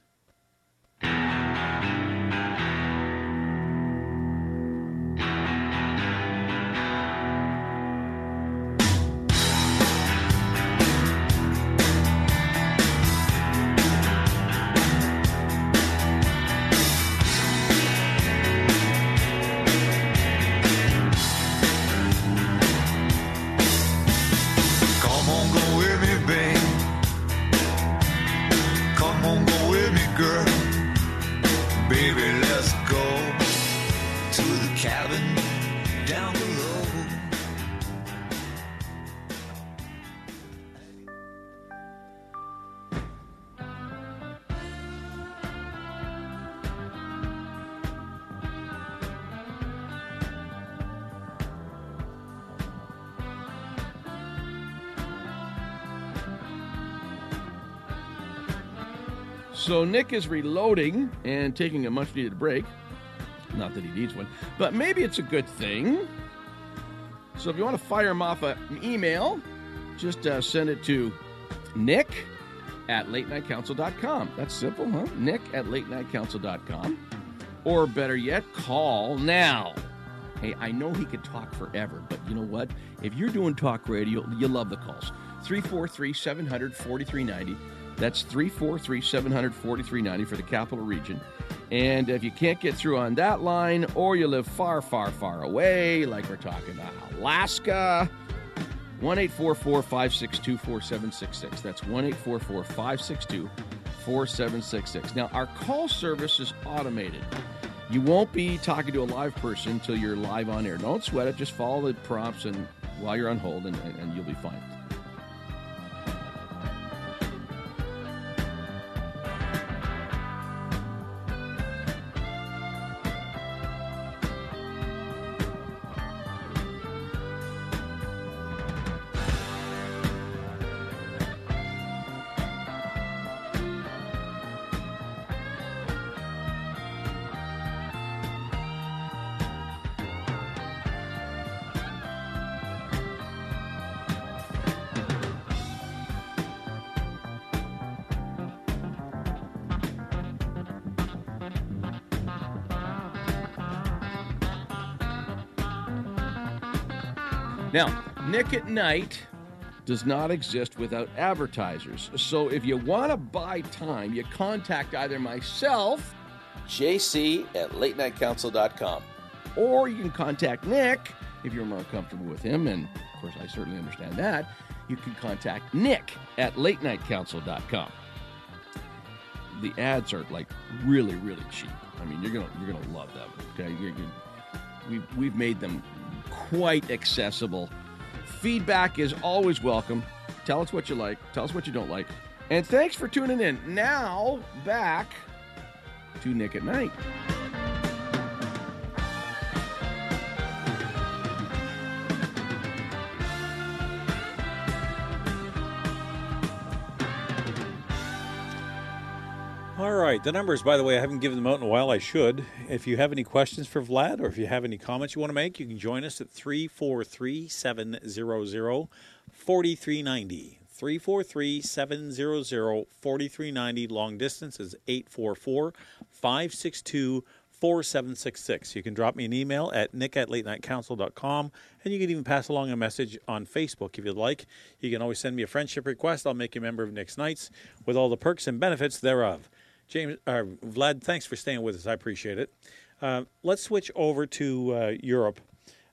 So Nick is reloading and taking a much needed break. Not that he needs one, but maybe it's a good thing. So if you want to fire him off an email, just uh, send it to nick at late night latenightcouncil.com. That's simple, huh? Nick at late night latenightcouncil.com. Or better yet, call now. Hey, I know he could talk forever, but you know what? If you're doing talk radio, you love the calls. 343 700 4390. That's 343 700 4390 for the capital region. And if you can't get through on that line, or you live far, far, far away, like we're talking about Alaska, 1 562 4766. That's 1 562 4766. Now, our call service is automated. You won't be talking to a live person until you're live on air. Don't sweat it. Just follow the prompts and while you're on hold, and, and, and you'll be fine. Nick at Night does not exist without advertisers. So if you want to buy time, you contact either myself, JC at latenightcouncil.com. or you can contact Nick if you're more comfortable with him. And of course, I certainly understand that. You can contact Nick at latenightcouncil.com. The ads are like really, really cheap. I mean, you're gonna you're gonna love them. Okay, you're, you we've we've made them quite accessible. Feedback is always welcome. Tell us what you like. Tell us what you don't like. And thanks for tuning in. Now back to Nick at Night. Right. The numbers, by the way, I haven't given them out in a while. I should. If you have any questions for Vlad or if you have any comments you want to make, you can join us at 343 700 4390. 343 700 4390. Long distance is 844 562 4766. You can drop me an email at nick at late night latenightcouncil.com and you can even pass along a message on Facebook if you'd like. You can always send me a friendship request. I'll make you a member of Nick's Nights with all the perks and benefits thereof. James, uh, Vlad, thanks for staying with us. I appreciate it. Uh, let's switch over to uh, Europe.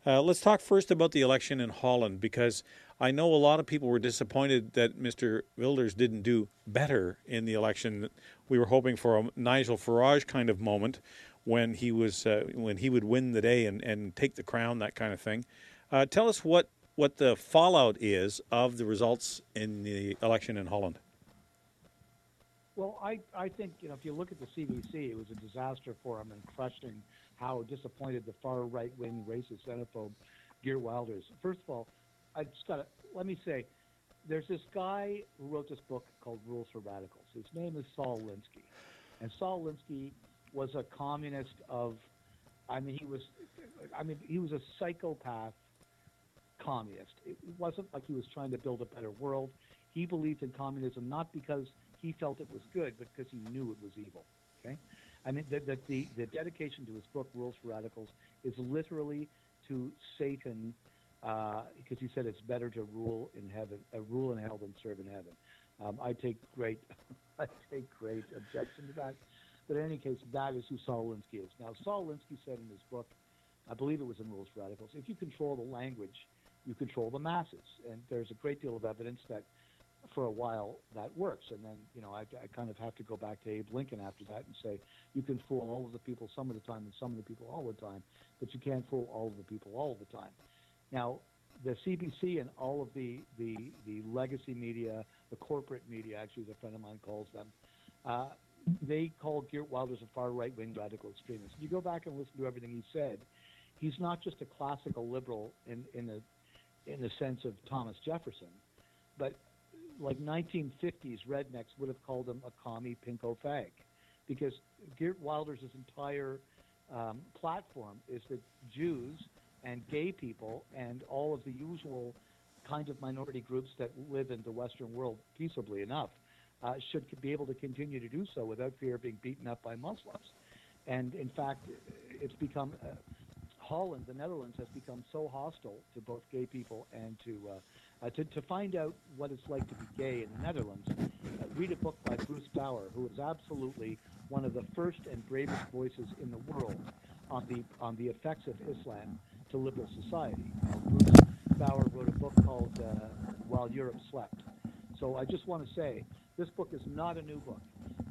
Uh, let's talk first about the election in Holland because I know a lot of people were disappointed that Mr. Wilders didn't do better in the election. We were hoping for a Nigel Farage kind of moment when he was uh, when he would win the day and, and take the crown, that kind of thing. Uh, tell us what what the fallout is of the results in the election in Holland. Well, I, I think, you know, if you look at the CBC, it was a disaster for him and crushing how disappointed the far right wing racist xenophobe Geert Wilders. First of all, I just got to let me say, there's this guy who wrote this book called Rules for Radicals. His name is Saul Alinsky. And Saul Alinsky was a communist of, I mean, he was, I mean, he was a psychopath communist. It wasn't like he was trying to build a better world. He believed in communism not because he felt it was good, because he knew it was evil. Okay, I mean the the, the, the dedication to his book Rules for Radicals is literally to Satan, uh, because he said it's better to rule in heaven, uh, rule in hell than serve in heaven. Um, I take great, I take great objection to that. But in any case, that is who Saul Alinsky is. Now, Saul Alinsky said in his book, I believe it was in Rules for Radicals, if you control the language, you control the masses. And there's a great deal of evidence that for a while that works. And then, you know, I, I kind of have to go back to Abe Lincoln after that and say, you can fool all of the people some of the time and some of the people all the time, but you can't fool all of the people all the time. Now, the CBC and all of the, the, the legacy media, the corporate media, actually, as a friend of mine calls them, uh, they call Geert Wilders a far right wing radical extremist. If you go back and listen to everything he said, he's not just a classical liberal in, in, the, in the sense of Thomas Jefferson, but like 1950s rednecks would have called him a commie pinko fag because Geert Wilders' entire um, platform is that Jews and gay people and all of the usual kind of minority groups that live in the Western world peaceably enough uh, should be able to continue to do so without fear of being beaten up by Muslims. And in fact, it's become uh, Holland, the Netherlands, has become so hostile to both gay people and to uh, uh, to, to find out what it's like to be gay in the Netherlands. Uh, read a book by Bruce Bawer, who is absolutely one of the first and bravest voices in the world on the on the effects of Islam to liberal society. Bruce Bawer wrote a book called uh, While Europe Slept. So I just want to say this book is not a new book,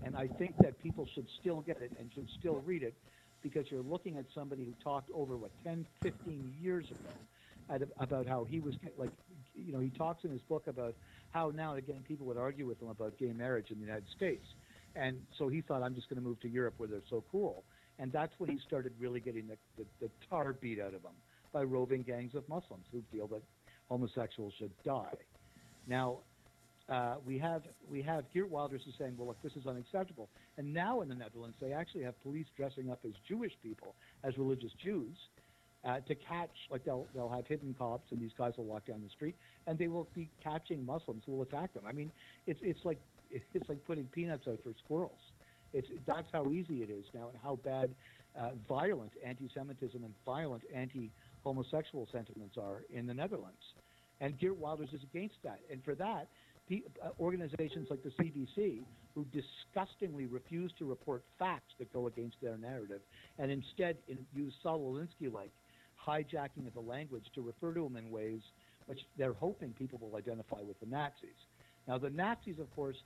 and I think that people should still get it and should still read it because you're looking at somebody who talked over what 10, 15 years ago at, about how he was like, you know, he talks in his book about how now and again people would argue with him about gay marriage in the United States, and so he thought I'm just going to move to Europe where they're so cool, and that's when he started really getting the, the, the tar beat out of him by roving gangs of Muslims who feel that homosexuals should die. Now, uh, we have we have Geert Wilders is saying, well, look, this is unacceptable. And now in the Netherlands, they actually have police dressing up as Jewish people, as religious Jews, uh, to catch. Like they'll they'll have hidden cops, and these guys will walk down the street, and they will be catching Muslims who will attack them. I mean, it's it's like it's like putting peanuts out for squirrels. It's that's how easy it is now, and how bad uh, violent anti-Semitism and violent anti-homosexual sentiments are in the Netherlands. And Geert Wilders is against that, and for that uh, organizations like the CBC, who disgustingly refuse to report facts that go against their narrative, and instead in, use Saul Alinsky like hijacking of the language to refer to them in ways which they're hoping people will identify with the Nazis. Now, the Nazis, of course,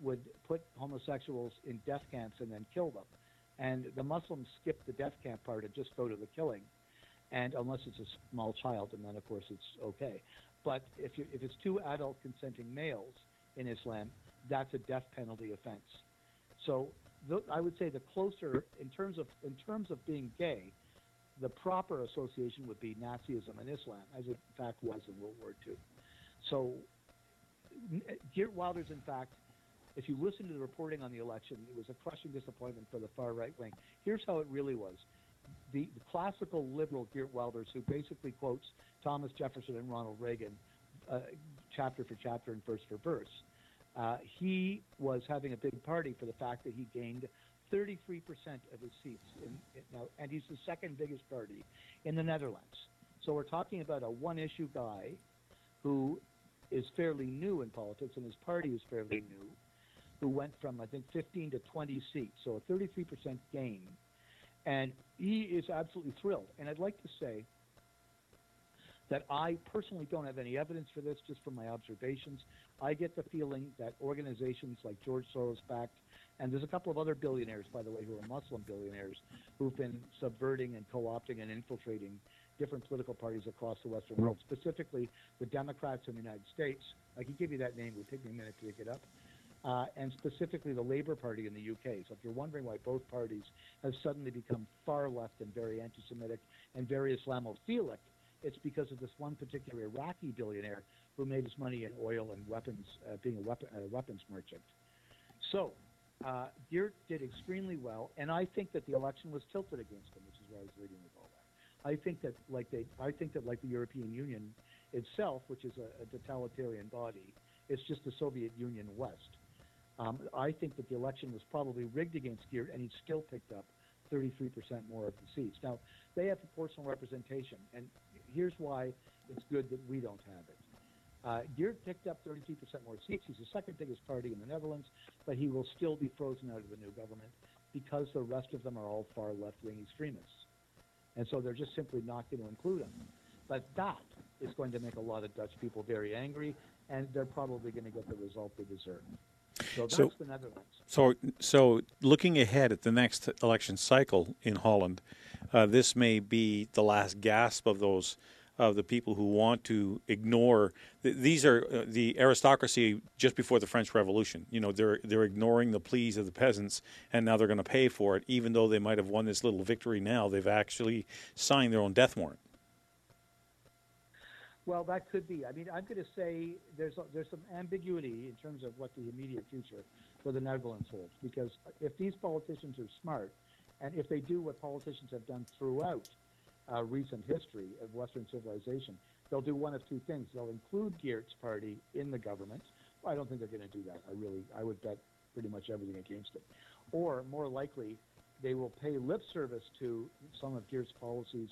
would put homosexuals in death camps and then kill them. And the Muslims skip the death camp part and just go to the killing. And unless it's a small child, and then of course it's okay. But if, you, if it's two adult consenting males in Islam, that's a death penalty offense. So I would say the closer, in terms of in terms of being gay, the proper association would be Nazism and Islam, as it in fact was in World War II. So Geert Wilders, in fact, if you listen to the reporting on the election, it was a crushing disappointment for the far right wing. Here's how it really was. The, the classical liberal Geert Wilders, who basically quotes Thomas Jefferson and Ronald Reagan, uh, chapter for chapter and verse for verse, uh, he was having a big party for the fact that he gained 33% of his seats. In, in, now, and he's the second biggest party in the Netherlands. So we're talking about a one-issue guy who is fairly new in politics, and his party is fairly new, who went from I think 15 to 20 seats, so a 33% gain, and he is absolutely thrilled. And I'd like to say that I personally don't have any evidence for this, just from my observations. I get the feeling that organizations like George Soros backed, and there's a couple of other billionaires, by the way, who are Muslim billionaires, who've been subverting and co opting and infiltrating different political parties across the Western world, specifically the Democrats in the United States. I can give you that name, it would take me a minute to pick it up. Uh, and specifically the Labour Party in the UK. So if you're wondering why both parties have suddenly become far left and very anti Semitic and very Islamophilic, it's because of this one particular Iraqi billionaire who made his money in oil and weapons, uh, being a, weapon, a weapons merchant. So, uh, Geert did extremely well, and I think that the election was tilted against him, which is why I was leading with all that. I think that, like they, I think that like the European Union itself, which is a, a totalitarian body, it's just the Soviet Union West. Um, I think that the election was probably rigged against Geert, and he still picked up 33% more of the seats. Now, they have proportional representation, and here's why it's good that we don't have it. Uh, Geert picked up 32% more seats. He's the second biggest party in the Netherlands, but he will still be frozen out of the new government because the rest of them are all far left-wing extremists. And so they're just simply not going to include him. But that is going to make a lot of Dutch people very angry, and they're probably going to get the result they deserve. So that's So- the Netherlands. So, so looking ahead at the next election cycle in Holland, uh, this may be the last gasp of those of the people who want to ignore. Th- these are uh, the aristocracy just before the French Revolution. You know, they're they're ignoring the pleas of the peasants, and now they're going to pay for it, even though they might have won this little victory. Now they've actually signed their own death warrant. Well, that could be. I mean, I'm going to say there's a, there's some ambiguity in terms of what the immediate future for the Netherlands holds. Because if these politicians are smart, and if they do what politicians have done throughout uh, recent history of Western civilization, they'll do one of two things. They'll include Geert's party in the government. Well, I don't think they're going to do that. I really, I would bet pretty much everything against it. Or more likely, they will pay lip service to some of Geert's policies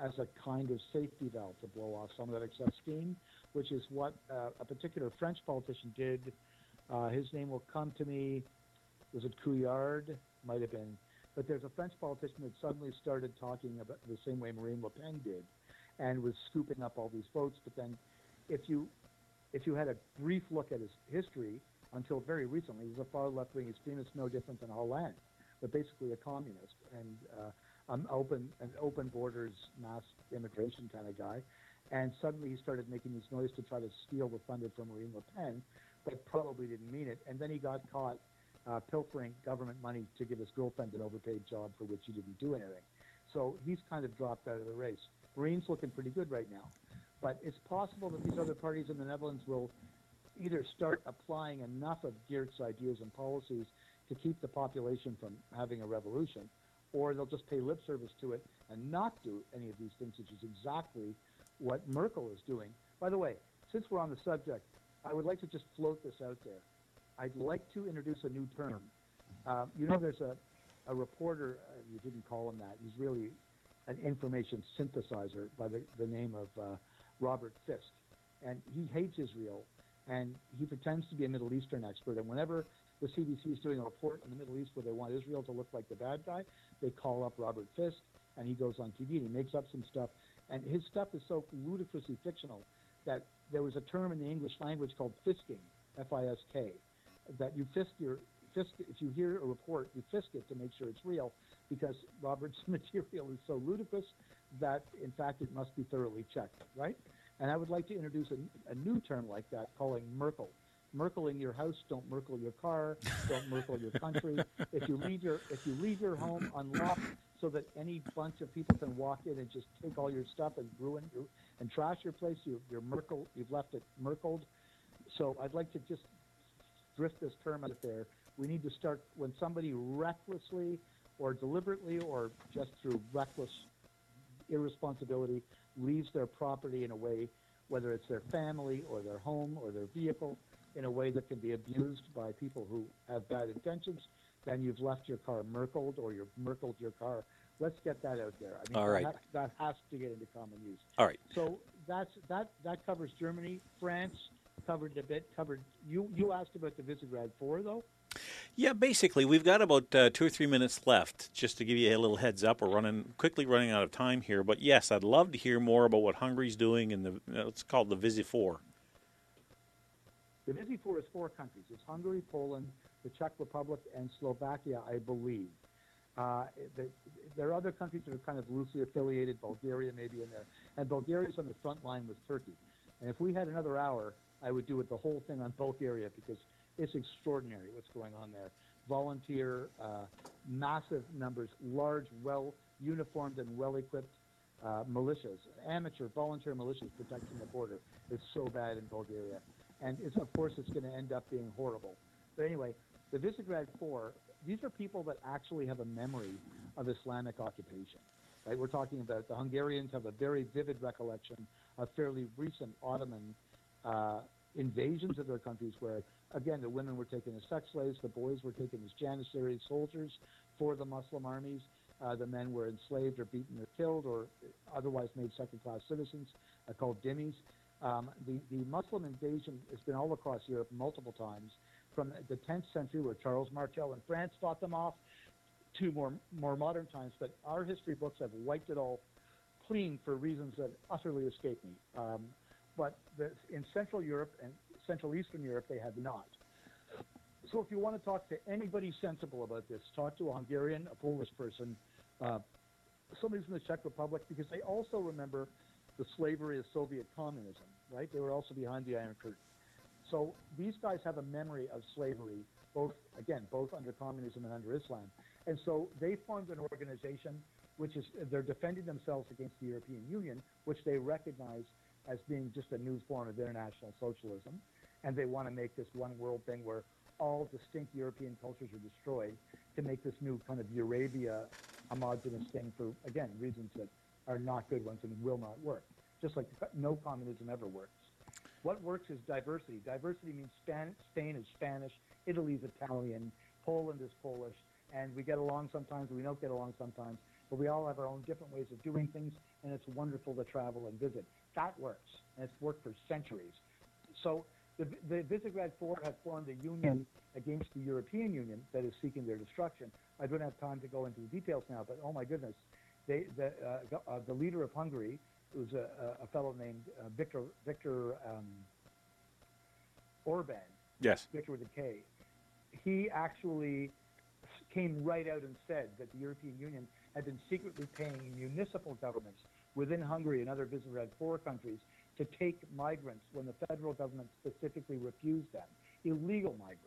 as a kind of safety valve to blow off some of that excess steam, which is what uh, a particular French politician did. Uh, his name will come to me. Was it Couillard? Might have been. But there's a French politician that suddenly started talking about the same way Marine Le Pen did, and was scooping up all these votes. But then, if you if you had a brief look at his history, until very recently, he was a far left-wing extremist, no different than Hollande, but basically a communist and uh, an open an open borders, mass immigration kind of guy. And suddenly he started making this noise to try to steal the thunder from Marine Le Pen, but probably didn't mean it. And then he got caught uh, pilfering government money to give his girlfriend an overpaid job for which he didn't do anything. So he's kind of dropped out of the race. Marine's looking pretty good right now. But it's possible that these other parties in the Netherlands will either start applying enough of Geert's ideas and policies to keep the population from having a revolution, or they'll just pay lip service to it and not do any of these things, which is exactly what Merkel is doing. By the way, since we're on the subject, I would like to just float this out there. I'd like to introduce a new term. Uh, you know, there's a, a reporter, uh, you didn't call him that, he's really an information synthesizer by the, the name of uh, Robert Fisk. And he hates Israel, and he pretends to be a Middle Eastern expert. And whenever the CBC is doing a report on the Middle East where they want Israel to look like the bad guy, they call up Robert Fisk, and he goes on TV and he makes up some stuff. And his stuff is so ludicrously fictional that there was a term in the English language called fisking, F-I-S-K, that you fisk your fisk. If you hear a report, you fisk it to make sure it's real, because Robert's material is so ludicrous that, in fact, it must be thoroughly checked, right? And I would like to introduce a, a new term like that, calling Merkel. Merkling your house, don't Merkel your car, don't Merkel your country. If you leave your if you leave your home unlocked so that any bunch of people can walk in and just take all your stuff and ruin your and trash your place, you, you're Merkel. You've left it Merkled. So I'd like to just drift this term out there. We need to start when somebody recklessly or deliberately or just through reckless irresponsibility leaves their property in a way, whether it's their family or their home or their vehicle, in a way that can be abused by people who have bad intentions, then you've left your car merkled or you've merkled your car. Let's get that out there. I mean, All that that has to get into common use. All right. So that's that that covers Germany, France covered a bit. Covered you you asked about the Visegrad Four though. Yeah, basically, we've got about uh, two or three minutes left. Just to give you a little heads up, we're running quickly running out of time here. But yes, I'd love to hear more about what Hungary's doing and the uh, it's called the Visi Four. The Visi Four is four countries. It's Hungary, Poland, the Czech Republic, and Slovakia, I believe. Uh, the, there are other countries that are kind of loosely affiliated. Bulgaria maybe in there, and Bulgaria's on the front line with Turkey. And if we had another hour, I would do it the whole thing on Bulgaria because it's extraordinary what's going on there. Volunteer, uh, massive numbers, large, well uniformed and well equipped uh, militias, amateur volunteer militias protecting the border. It's so bad in Bulgaria, and it's, of course it's going to end up being horrible. But anyway, the Visegrad Four, these are people that actually have a memory of Islamic occupation. Right? We're talking about the Hungarians have a very vivid recollection of fairly recent Ottoman uh, invasions of their countries where, again, the women were taken as sex slaves, the boys were taken as Janissary soldiers for the Muslim armies, uh, the men were enslaved or beaten or killed or otherwise made second-class citizens, uh, called dhimmis. Um, the, the Muslim invasion has been all across Europe multiple times, from the 10th century where Charles Martel in France fought them off, to more more modern times. But our history books have wiped it all clean for reasons that utterly escape me. Um, but the, in Central Europe and Central Eastern Europe, they have not. So if you want to talk to anybody sensible about this, talk to a Hungarian, a Polish person, uh, somebody from the Czech Republic, because they also remember the slavery of Soviet communism, right? They were also behind the Iron Curtain. So these guys have a memory of slavery, both again, both under communism and under Islam. And so they formed an organization which is they're defending themselves against the European Union, which they recognize as being just a new form of international socialism. And they want to make this one world thing where all distinct European cultures are destroyed to make this new kind of Eurasia homogenous thing for, again, reasons that are not good ones and will not work. Just like no communism ever works. What works is diversity. Diversity means Span- Spain is Spanish, Italy is Italian, Poland is Polish, and we get along sometimes, we don't get along sometimes, but we all have our own different ways of doing things, and it's wonderful to travel and visit. That works, and it's worked for centuries. So the, the Visegrad Four have formed a union against the European Union that is seeking their destruction. I don't have time to go into the details now, but oh my goodness, they, the, uh, the, uh, the leader of Hungary, who's a, a fellow named uh, Viktor Viktor um, Orban, Yes. Viktor with a K, he actually came right out and said that the European Union had been secretly paying municipal governments within Hungary and other Visegrad Four countries to take migrants when the federal government specifically refused them. Illegal migrants.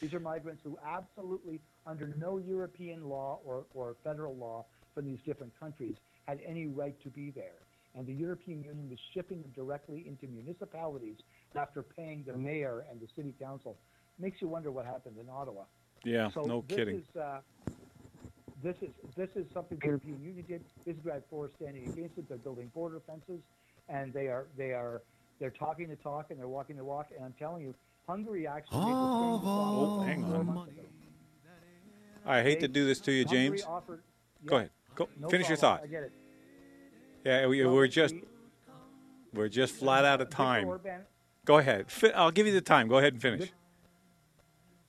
These are migrants who absolutely, under no European law or, or federal law from these different countries, had any right to be there. And the European Union was shipping them directly into municipalities after paying the mayor and the city council. Makes you wonder what happened in Ottawa. Yeah, So no this kidding. Is, uh, this is this is something the European Union did. Visegrad Four is standing against it. They're building border fences, and they are they are they're talking the talk and they're walking the walk. And I'm telling you, Hungary actually made oh, oh, hang on. I hate to do this to you, Hungary James. offered- Go ahead. Go no finish your thought. I get it. Yeah, we, we're just we're just flat out of time. Orban, Go ahead. I'll give you the time. Go ahead and finish.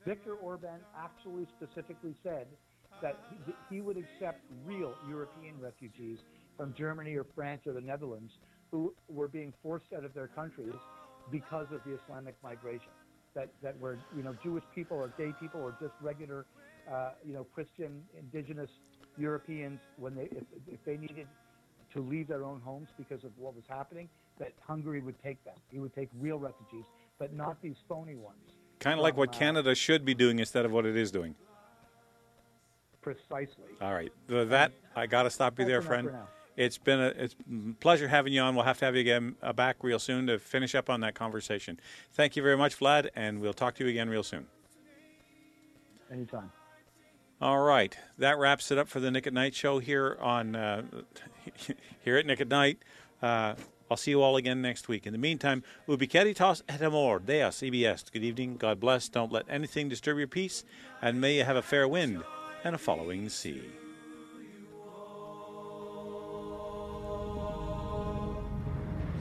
Viktor Orban actually specifically said that he, would accept real European refugees from Germany or France or the Netherlands who were being forced out of their countries because of the Islamic migration. That, that were you know Jewish people or gay people or just regular uh, you know Christian indigenous Europeans when they if, if they needed to leave their own homes because of what was happening that Hungary would take them. He would take real refugees, but not these phony ones. Kind of like what uh, Canada should be doing instead of what it is doing. Precisely. All right. With that, I got to stop you there, friend. It's been a it's a pleasure having you on. We'll have to have you again uh, back real soon to finish up on that conversation. Thank you very much, Vlad, and we'll talk to you again real soon. Anytime. All right, that wraps it up for the Nick at Night show here on uh, here at Nick at Night. Uh, I'll see you all again next week. In the meantime, ubi caritas et amor, Deus, EBS. Good evening, God bless. Don't let anything disturb your peace, and may you have a fair wind and a following sea.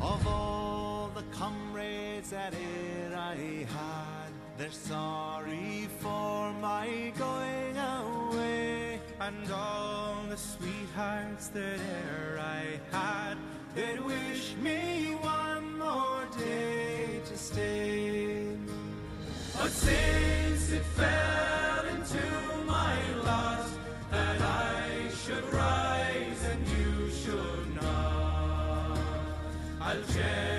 Of all the comrades that I had, they're sorry for my going away. And all the sweethearts that e'er I had, they'd wish me one more day to stay. But since it fell I'll